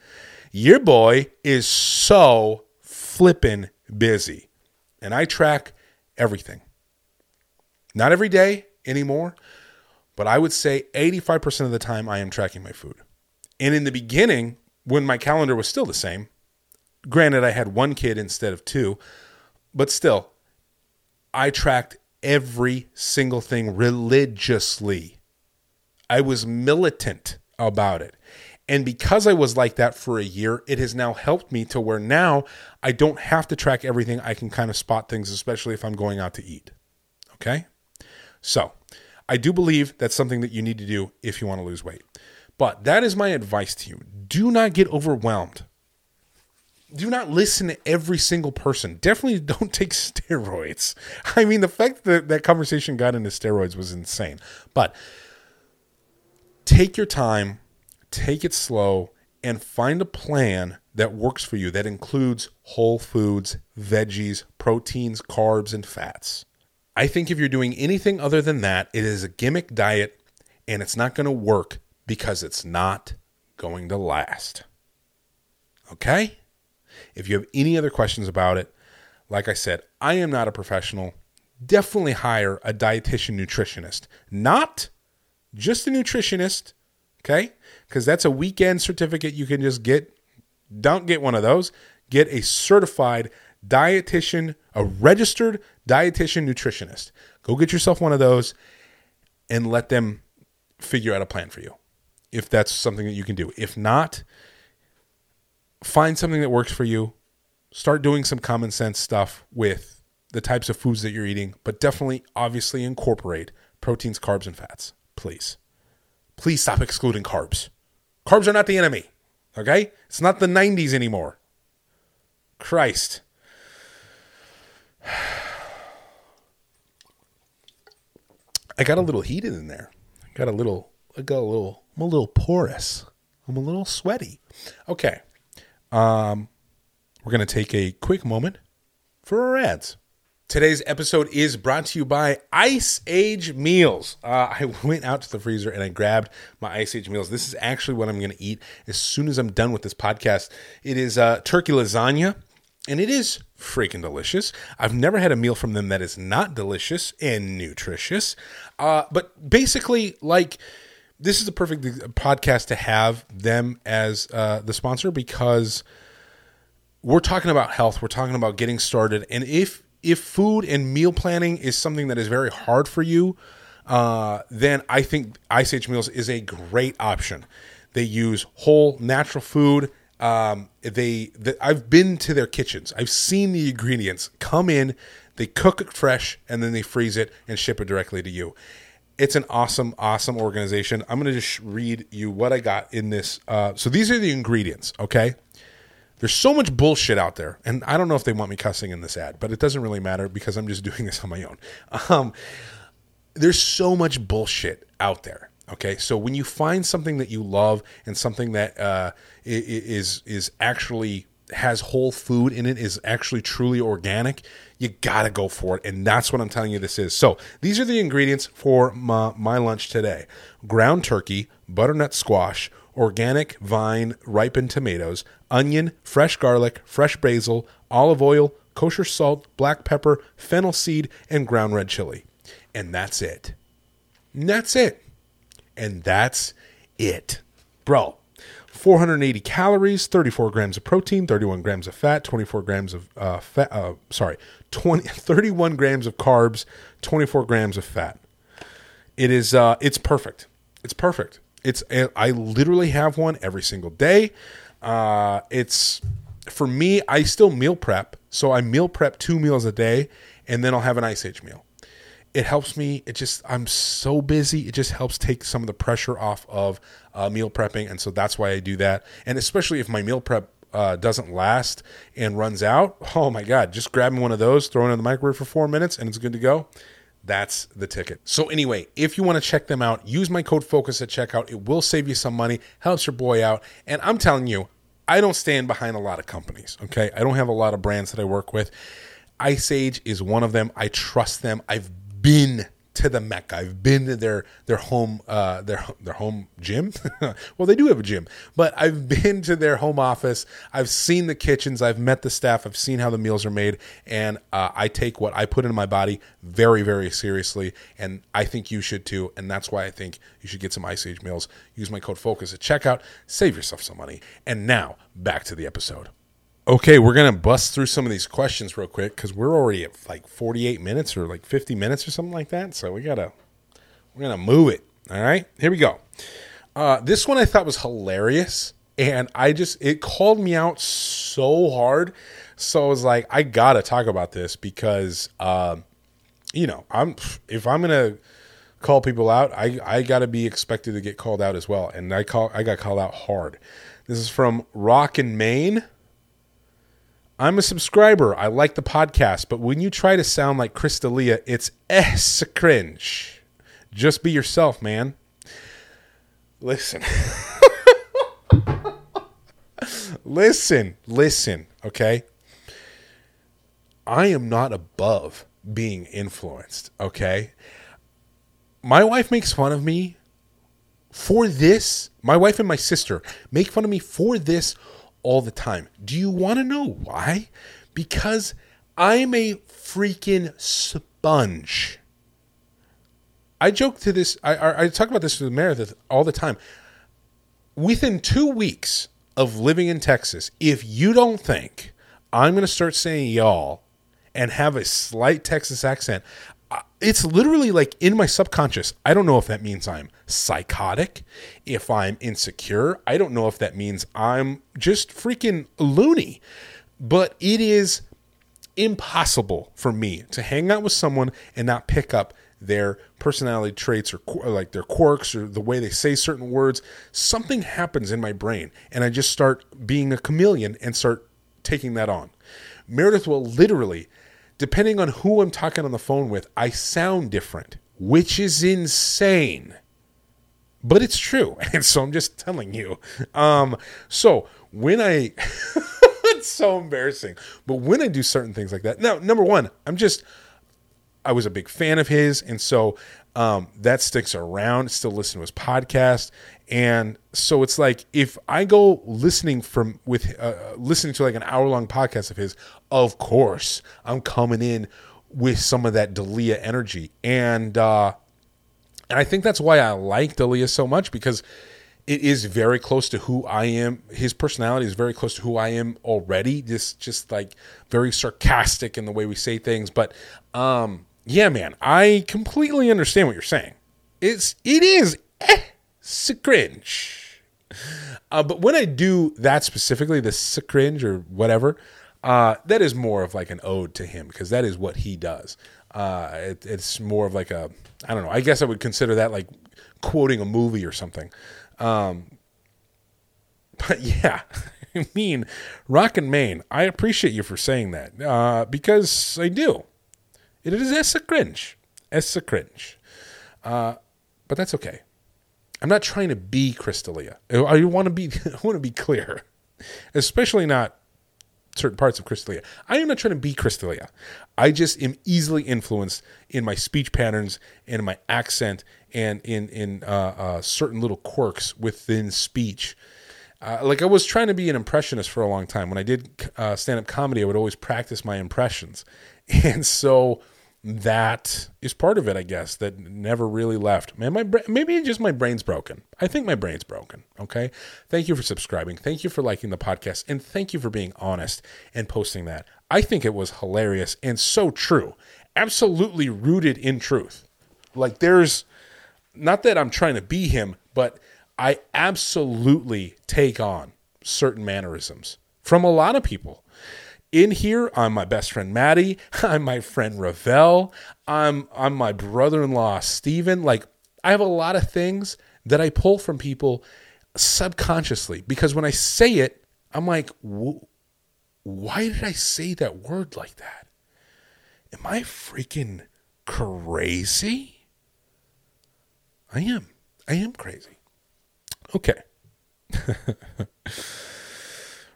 Your boy is so flippin' busy and I track everything. Not every day anymore, but I would say 85% of the time I am tracking my food. And in the beginning, when my calendar was still the same, granted, I had one kid instead of two, but still, I tracked every single thing religiously. I was militant about it. And because I was like that for a year, it has now helped me to where now I don't have to track everything. I can kind of spot things, especially if I'm going out to eat. Okay? So I do believe that's something that you need to do if you want to lose weight. But that is my advice to you. Do not get overwhelmed. Do not listen to every single person. Definitely don't take steroids. I mean, the fact that that conversation got into steroids was insane. But take your time, take it slow, and find a plan that works for you that includes whole foods, veggies, proteins, carbs, and fats. I think if you're doing anything other than that, it is a gimmick diet and it's not going to work because it's not going to last. Okay? If you have any other questions about it, like I said, I am not a professional. Definitely hire a dietitian nutritionist, not just a nutritionist, okay? Because that's a weekend certificate you can just get. Don't get one of those. Get a certified dietitian, a registered dietitian nutritionist. Go get yourself one of those and let them figure out a plan for you if that's something that you can do. If not, find something that works for you. Start doing some common sense stuff with the types of foods that you're eating, but definitely, obviously, incorporate proteins, carbs, and fats. Please. Please stop excluding carbs. Carbs are not the enemy. Okay? It's not the 90s anymore. Christ. I got a little heated in there. I got a little I got a little I'm a little porous. I'm a little sweaty. Okay. Um we're to take a quick moment for our ads. Today's episode is brought to you by Ice Age Meals. Uh, I went out to the freezer and I grabbed my Ice Age Meals. This is actually what I'm going to eat as soon as I'm done with this podcast. It is uh, turkey lasagna, and it is freaking delicious. I've never had a meal from them that is not delicious and nutritious. Uh, but basically, like, this is the perfect podcast to have them as uh, the sponsor because we're talking about health. We're talking about getting started. And if if food and meal planning is something that is very hard for you, uh, then I think Ice Age Meals is a great option. They use whole natural food. Um, they, the, I've been to their kitchens. I've seen the ingredients come in. They cook it fresh and then they freeze it and ship it directly to you. It's an awesome, awesome organization. I'm going to just read you what I got in this. Uh, so these are the ingredients. Okay. There's so much bullshit out there, and I don't know if they want me cussing in this ad, but it doesn't really matter because I'm just doing this on my own. Um, there's so much bullshit out there. Okay, so when you find something that you love and something that uh, is is actually has whole food in it, is actually truly organic, you gotta go for it, and that's what I'm telling you. This is so. These are the ingredients for my, my lunch today: ground turkey, butternut squash, organic vine ripened tomatoes, onion, fresh garlic, fresh basil, olive oil, kosher salt, black pepper, fennel seed, and ground red chili. And that's it. And that's it. And that's it. Bro, 480 calories, 34 grams of protein, 31 grams of fat, 24 grams of uh, fat, uh, sorry, 20, 31 grams of carbs, 24 grams of fat. It is, uh, it's perfect. It's perfect. It's I literally have one every single day. Uh, it's for me. I still meal prep, so I meal prep two meals a day, and then I'll have an ice age meal. It helps me. It just I'm so busy. It just helps take some of the pressure off of uh, meal prepping, and so that's why I do that. And especially if my meal prep uh, doesn't last and runs out, oh my god, just grabbing one of those, throwing it in the microwave for four minutes, and it's good to go. That's the ticket. So, anyway, if you want to check them out, use my code FOCUS at checkout. It will save you some money, helps your boy out. And I'm telling you, I don't stand behind a lot of companies, okay? I don't have a lot of brands that I work with. Ice Age is one of them. I trust them. I've been to the Mecca. I've been to their their home uh, their their home gym. well, they do have a gym, but I've been to their home office. I've seen the kitchens. I've met the staff. I've seen how the meals are made, and uh, I take what I put into my body very very seriously. And I think you should too. And that's why I think you should get some Ice Age meals. Use my code Focus at checkout. Save yourself some money. And now back to the episode. Okay, we're gonna bust through some of these questions real quick because we're already at like 48 minutes or like 50 minutes or something like that. So we gotta we're gonna move it. All right, here we go. Uh, this one I thought was hilarious, and I just it called me out so hard. So I was like, I gotta talk about this because uh, you know I'm if I'm gonna call people out, I I gotta be expected to get called out as well, and I call I got called out hard. This is from Rock and Maine. I'm a subscriber. I like the podcast, but when you try to sound like Chris D'Elia, it's s cringe. Just be yourself, man. Listen. listen, listen, okay? I am not above being influenced, okay? My wife makes fun of me for this. My wife and my sister make fun of me for this all the time. Do you want to know why? Because I'm a freaking sponge. I joke to this, I, I talk about this with Meredith all the time. Within two weeks of living in Texas, if you don't think I'm going to start saying y'all and have a slight Texas accent, it's literally like in my subconscious. I don't know if that means I'm psychotic, if I'm insecure. I don't know if that means I'm just freaking loony. But it is impossible for me to hang out with someone and not pick up their personality traits or, like their quirks or the way they say certain words. Something happens in my brain and I just start being a chameleon and start taking that on. Meredith will literally depending on who I'm talking on the phone with, I sound different, which is insane. But it's true. And so I'm just telling you. Um, so when I, it's so embarrassing. But when I do certain things like that, now, number one, I'm just, I was a big fan of his. And so um, that sticks around. Still listen to his podcast, and so it's like if I go listening from with uh, listening to like an hour long podcast of his, of course I'm coming in with some of that D'Elia energy, and uh, and I think that's why I like D'Elia so much because it is very close to who I am. His personality is very close to who I am already. Just just like very sarcastic in the way we say things, but um yeah, man, I completely understand what you're saying. It's it is eh, cringe. Uh, but when I do that specifically, the cringe or whatever, uh, that is more of like an ode to him because that is what he does. Uh, it, it's more of like a I don't know. I guess I would consider that like quoting a movie or something. Um, but yeah, I mean, Rock and Maine. I appreciate you for saying that uh, because I do. It is a cringe. A cringe. Uh, but that's okay. I'm not trying to be Chris D'Elia. I want to be. I want to be clear, especially not certain parts of Chris D'Elia. I am not trying to be Chris D'Elia. I just am easily influenced in my speech patterns and my accent and in in uh, uh, certain little quirks within speech. Uh, like I was trying to be an impressionist for a long time. When I did uh, stand up comedy, I would always practice my impressions, and so that is part of it, I guess, that never really left. Man, my maybe just my brain's broken. I think my brain's broken. Okay. Thank you for subscribing. Thank you for liking the podcast, and thank you for being honest and posting that. I think it was hilarious and so true. Absolutely rooted in truth. Like there's not that I'm trying to be him, but I absolutely take on certain mannerisms from a lot of people in here, I'm my best friend Maddie. I'm my friend Ravel. I'm I'm my brother-in-law Steven. Like I have a lot of things that I pull from people subconsciously because when I say it, I'm like, why did I say that word like that? Am I freaking crazy? I am. I am crazy. Okay.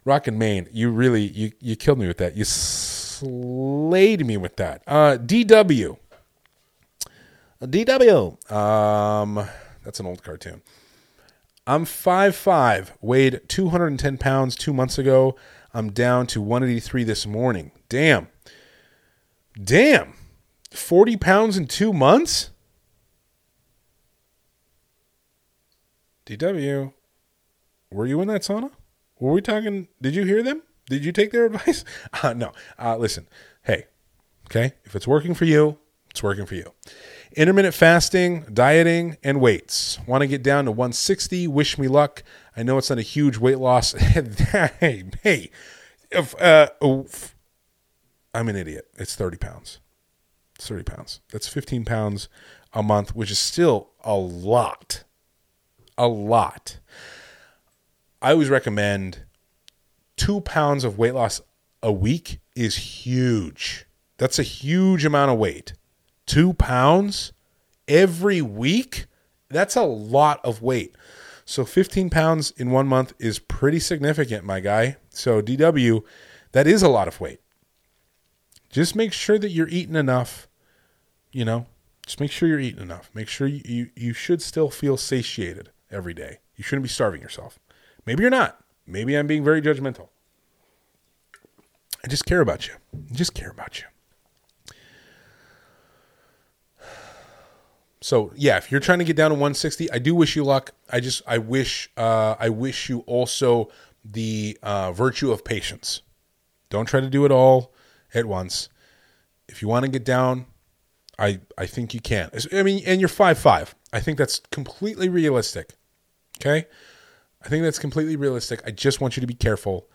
Rock and Maine, you really you you killed me with that. You slayed me with that. Uh, DW. DW. Um, that's an old cartoon. I'm five five, weighed 210 pounds two months ago. I'm down to 183 this morning. Damn. Damn. 40 pounds in two months? DW, were you in that sauna? Were we talking? Did you hear them? Did you take their advice? Uh, no. Uh, listen, hey, okay, if it's working for you, it's working for you. Intermittent fasting, dieting, and weights. Want to get down to 160? Wish me luck. I know it's not a huge weight loss. hey, hey, if, uh, if, I'm an idiot. It's 30 pounds. It's 30 pounds. That's 15 pounds a month, which is still a lot. A lot. I always recommend two pounds of weight loss a week is huge. That's a huge amount of weight. Two pounds every week? That's a lot of weight. So 15 pounds in one month is pretty significant, my guy. So, DW, that is a lot of weight. Just make sure that you're eating enough, you know, just make sure you're eating enough. Make sure you, you, you should still feel satiated every day. You shouldn't be starving yourself. Maybe you're not. Maybe I'm being very judgmental. I just care about you. I just care about you. So yeah, if you're trying to get down to 160, I do wish you luck. I just I wish uh, I wish you also the uh, virtue of patience. Don't try to do it all at once. If you want to get down, I I think you can. I mean, and you're five five. I think that's completely realistic. Okay, I think that's completely realistic. I just want you to be careful,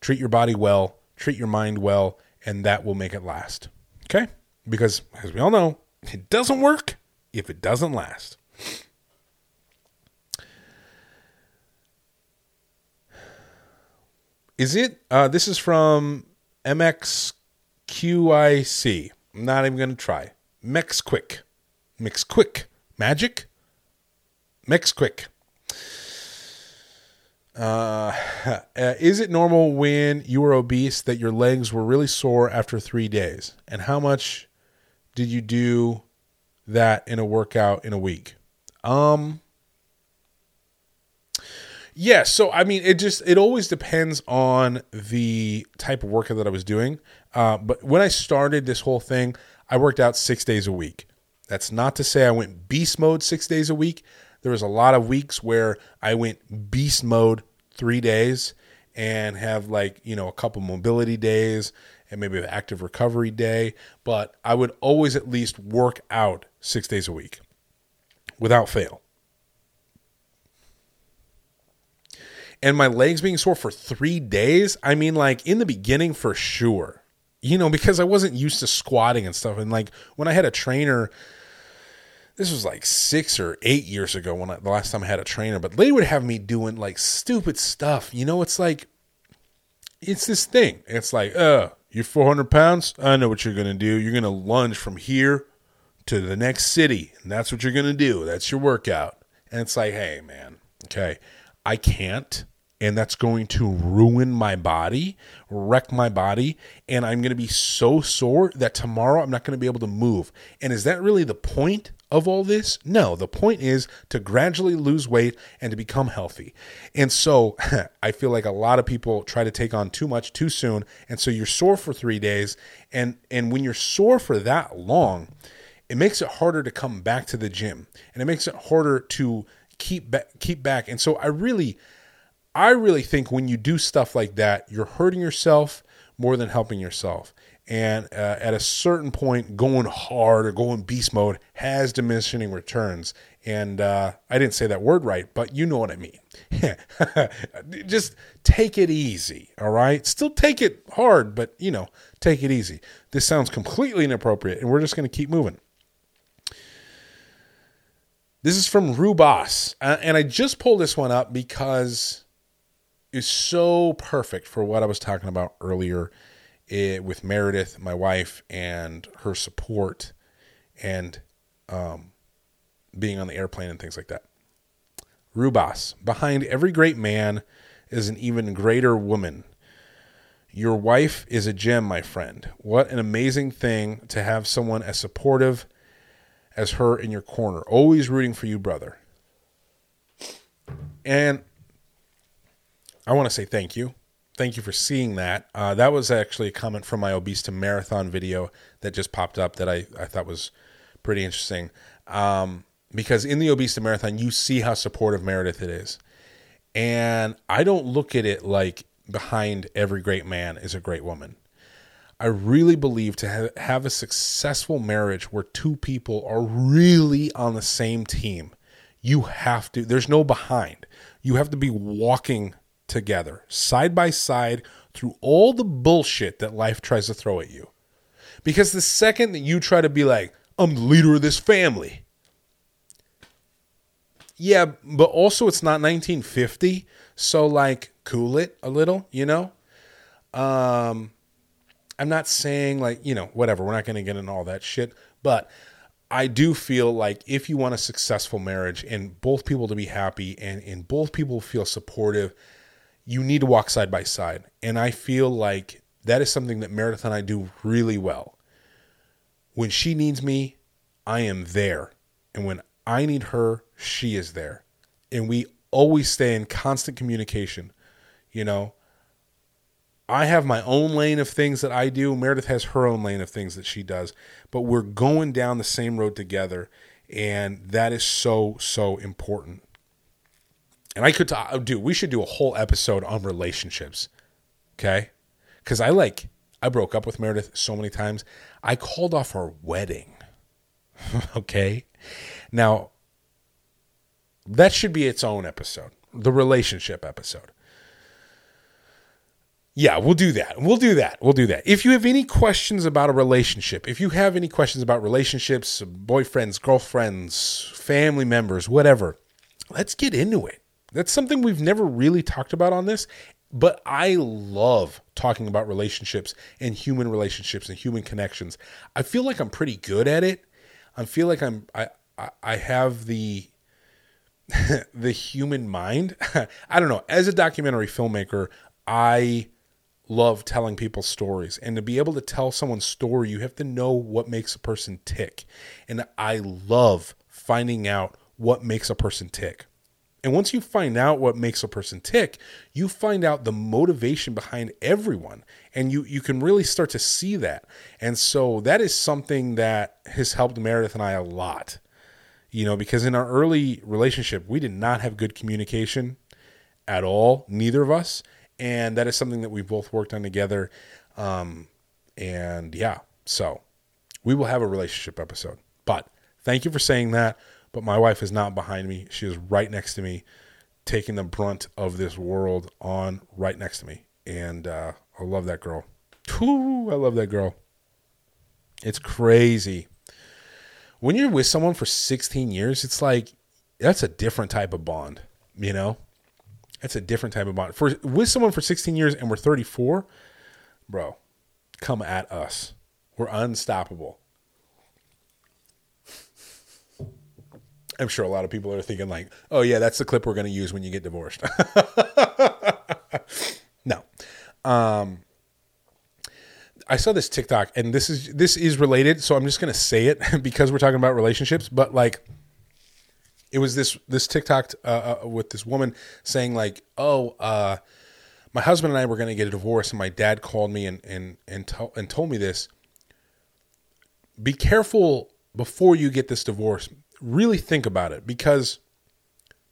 treat your body well, treat your mind well, and that will make it last. Okay, because as we all know, it doesn't work if it doesn't last. Is it? Uh, this is from MXQIC. I'm not even going to try. Mex Quick. Mix Quick. Magic? Mix Quick. Uh, uh, is it normal when you were obese that your legs were really sore after three days? And how much did you do that in a workout in a week? Um, yeah, so I mean, it just it always depends on the type of workout that I was doing. Uh, but when I started this whole thing, I worked out six days a week. That's not to say I went beast mode six days a week. There was a lot of weeks where I went beast mode three days and have like you know a couple mobility days and maybe an active recovery day. But I would always at least work out six days a week without fail. and my legs being sore for three days. I mean, like in the beginning, for sure, you know, because I wasn't used to squatting and stuff. And like when I had a trainer, this was like six or eight years ago when I, the last time I had a trainer, but they would have me doing like stupid stuff. You know, it's like, it's this thing. It's like, uh, you're 400 pounds. I know what you're going to do. You're going to lunge from here to the next city. And that's what you're going to do. That's your workout. And it's like, hey, man, okay, I can't and that's going to ruin my body, wreck my body, and I'm going to be so sore that tomorrow I'm not going to be able to move. And is that really the point of all this? No, the point is to gradually lose weight and to become healthy. And so I feel like a lot of people try to take on too much too soon, and so you're sore for 3 days and and when you're sore for that long, it makes it harder to come back to the gym and it makes it harder to keep back keep back. And so I really I really think when you do stuff like that, you're hurting yourself more than helping yourself. And uh, at a certain point, going hard or going beast mode has diminishing returns. And uh, I didn't say that word right, but you know what I mean. Just take it easy, all right? Still take it hard, but you know, take it easy. This sounds completely inappropriate, and we're just going to keep moving. This is from Rubas, uh, and I just pulled this one up because is so perfect for what I was talking about earlier it, with Meredith, my wife, and her support and um, being on the airplane and things like that. Rubas, behind every great man is an even greater woman. Your wife is a gem, my friend. What an amazing thing to have someone as supportive as her in your corner, always rooting for you, brother. And I want to say thank you. Thank you for seeing that. Uh, that was actually a comment from my Obese to Marathon video that just popped up that I, I thought was pretty interesting. Um, because in the Obese to Marathon, you see how supportive Meredith it is. And I don't look at it like behind every great man is a great woman. I really believe to have, have a successful marriage where two people are really on the same team, you have to, there's no behind. You have to be walking together, side by side, through all the bullshit that life tries to throw at you. Because the second that you try to be like, I'm the leader of this family. Yeah, but also it's not 1950, so like cool it a little, you know? Um I'm not saying like, you know, whatever, we're not going to get into all that shit, but I do feel like if you want a successful marriage and both people to be happy and and both people feel supportive you need to walk side by side. And I feel like that is something that Meredith and I do really well. When she needs me, I am there. And when I need her, she is there. And we always stay in constant communication. You know, I have my own lane of things that I do. Meredith has her own lane of things that she does. But we're going down the same road together. And that is so, so important and I could talk, uh, do. We should do a whole episode on relationships, okay? Because I like I broke up with Meredith so many times. I called off our wedding okay? Now, that should be its own episode, the relationship episode. Yeah, we'll do that. We'll do that. We'll do that. If you have any questions about a relationship, if you have any questions about relationships, boyfriends, girlfriends, family members, whatever, let's get into it. That's something we've never really talked about on this, but I love talking about relationships and human relationships and human connections. I feel like I'm pretty good at it. I feel like I'm I I have the the human mind. I don't know. As a documentary filmmaker, I love telling people stories. And to be able to tell someone's story, you have to know what makes a person tick. And I love finding out what makes a person tick. And once you find out what makes a person tick, you find out the motivation behind everyone. And you, you can really start to see that. And so that is something that has helped Meredith and I a lot. You know, because in our early relationship, we did not have good communication at all, neither of us. And that is something that we both worked on together. Um, and yeah, so we will have a relationship episode. But thank you for saying that but my wife is not behind me. She is right next to me, taking the brunt of this world on right next to me. And uh, I love that girl. Whew, I love that girl. It's crazy. When you're with someone for 16 years, it's like that's a different type of bond, you know? That's a different type of bond. For with someone for 16 years and we're 34, bro, come at us. We're unstoppable. I'm sure a lot of people are thinking like, "Oh yeah, that's the clip we're going to use when you get divorced." no. Um I saw this TikTok and this is this is related, so I'm just going to say it because we're talking about relationships, but like it was this this TikTok uh, uh, with this woman saying like, "Oh, uh my husband and I were going to get a divorce and my dad called me and and and, to- and told me this. Be careful before you get this divorce really think about it because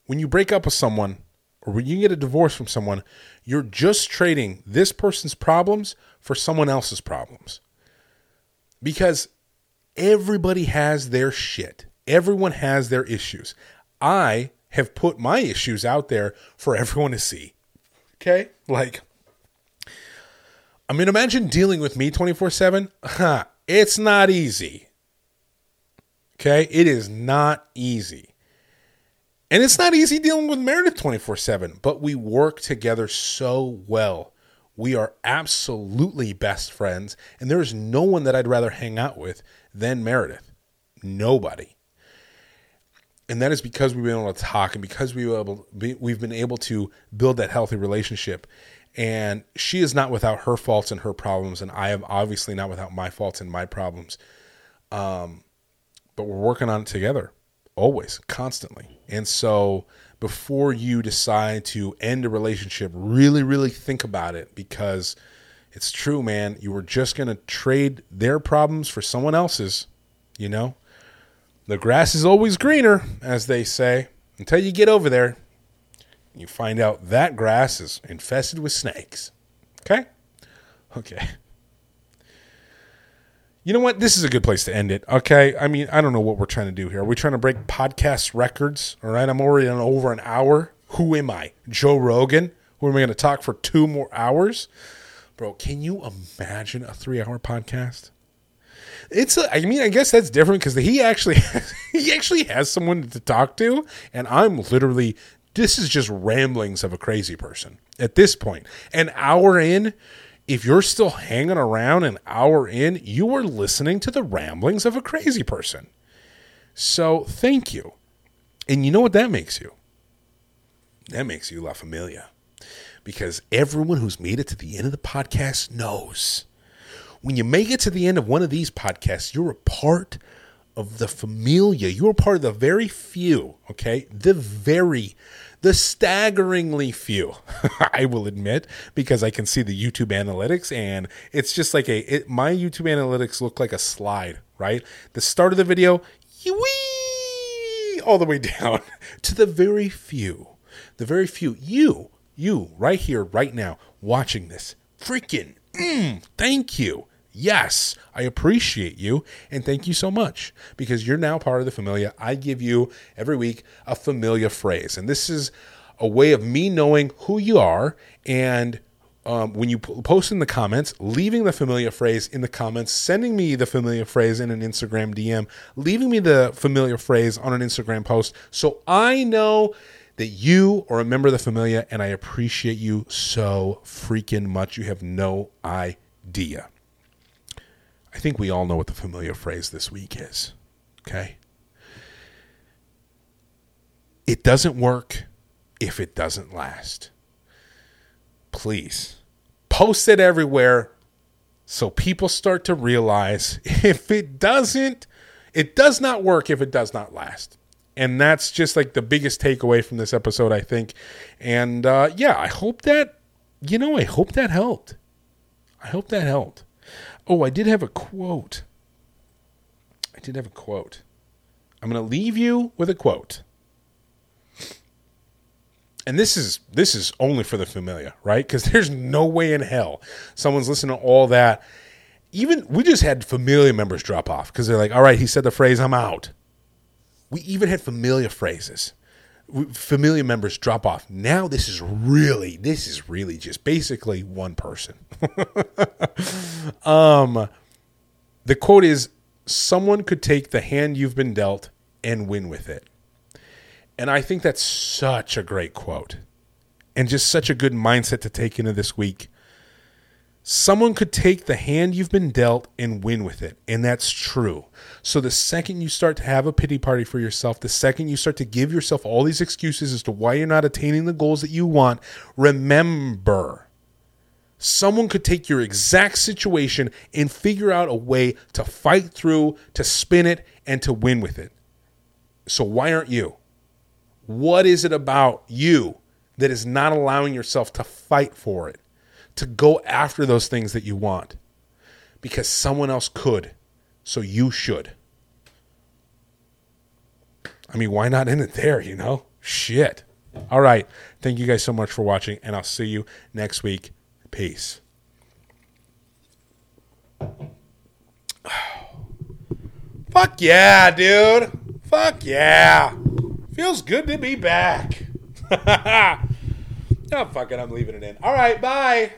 when you break up with someone or when you get a divorce from someone, you're just trading this person's problems for someone else's problems. Because everybody has their shit, everyone has their issues. I have put my issues out there for everyone to see. Okay? Like, I mean, imagine dealing with me 24 7. It's not easy. Okay. It is not easy. And it's not easy dealing with Meredith 24 7, but we work together so well. We are absolutely best friends, and there is no one that I'd rather hang out with than Meredith. Nobody. And that is because we've been able to talk and because we able, we've been able to build that healthy relationship. And she is not without her faults and her problems, and I am obviously not without my faults and my problems. Um, but we're working on it together always, constantly. And so before you decide to end a relationship, really, really think about it because it's true, man. You were just going to trade their problems for someone else's, you know? The grass is always greener, as they say, until you get over there. You find out that grass is infested with snakes. Okay? Okay you know what? This is a good place to end it. Okay. I mean, I don't know what we're trying to do here. Are we trying to break podcast records? All right. I'm already on over an hour. Who am I? Joe Rogan? Who am I going to talk for two more hours? Bro, can you imagine a three hour podcast? It's a, I mean, I guess that's different because he actually he actually has someone to talk to, and I'm literally this is just ramblings of a crazy person at this point. An hour in, if you're still hanging around an hour in, you are listening to the ramblings of a crazy person. So thank you. And you know what that makes you? That makes you La Familia. Because everyone who's made it to the end of the podcast knows when you make it to the end of one of these podcasts, you're a part of the familia. You're part of the very few, okay? The very the staggeringly few, I will admit, because I can see the YouTube analytics and it's just like a, it, my YouTube analytics look like a slide, right? The start of the video, all the way down to the very few, the very few, you, you right here, right now, watching this, freaking, mm, thank you. Yes, I appreciate you and thank you so much because you're now part of the familia. I give you every week a familia phrase, and this is a way of me knowing who you are and um, when you post in the comments, leaving the familiar phrase in the comments, sending me the familiar phrase in an Instagram DM, leaving me the familiar phrase on an Instagram post so I know that you are a member of the familia and I appreciate you so freaking much. You have no idea. I think we all know what the familiar phrase this week is. Okay? It doesn't work if it doesn't last. Please post it everywhere so people start to realize if it doesn't, it does not work if it does not last. And that's just like the biggest takeaway from this episode, I think. And uh, yeah, I hope that, you know, I hope that helped. I hope that helped. Oh, I did have a quote. I did have a quote. I'm going to leave you with a quote. And this is this is only for the familia, right? Because there's no way in hell someone's listening to all that. Even we just had familia members drop off because they're like, "All right, he said the phrase, I'm out." We even had familia phrases familiar members drop off. Now this is really this is really just basically one person. um the quote is someone could take the hand you've been dealt and win with it. And I think that's such a great quote. And just such a good mindset to take into this week Someone could take the hand you've been dealt and win with it. And that's true. So the second you start to have a pity party for yourself, the second you start to give yourself all these excuses as to why you're not attaining the goals that you want, remember someone could take your exact situation and figure out a way to fight through, to spin it, and to win with it. So why aren't you? What is it about you that is not allowing yourself to fight for it? To go after those things that you want because someone else could. So you should. I mean, why not end it there, you know? Shit. All right. Thank you guys so much for watching, and I'll see you next week. Peace. Fuck yeah, dude. Fuck yeah. Feels good to be back. oh, fuck it. I'm leaving it in. All right. Bye.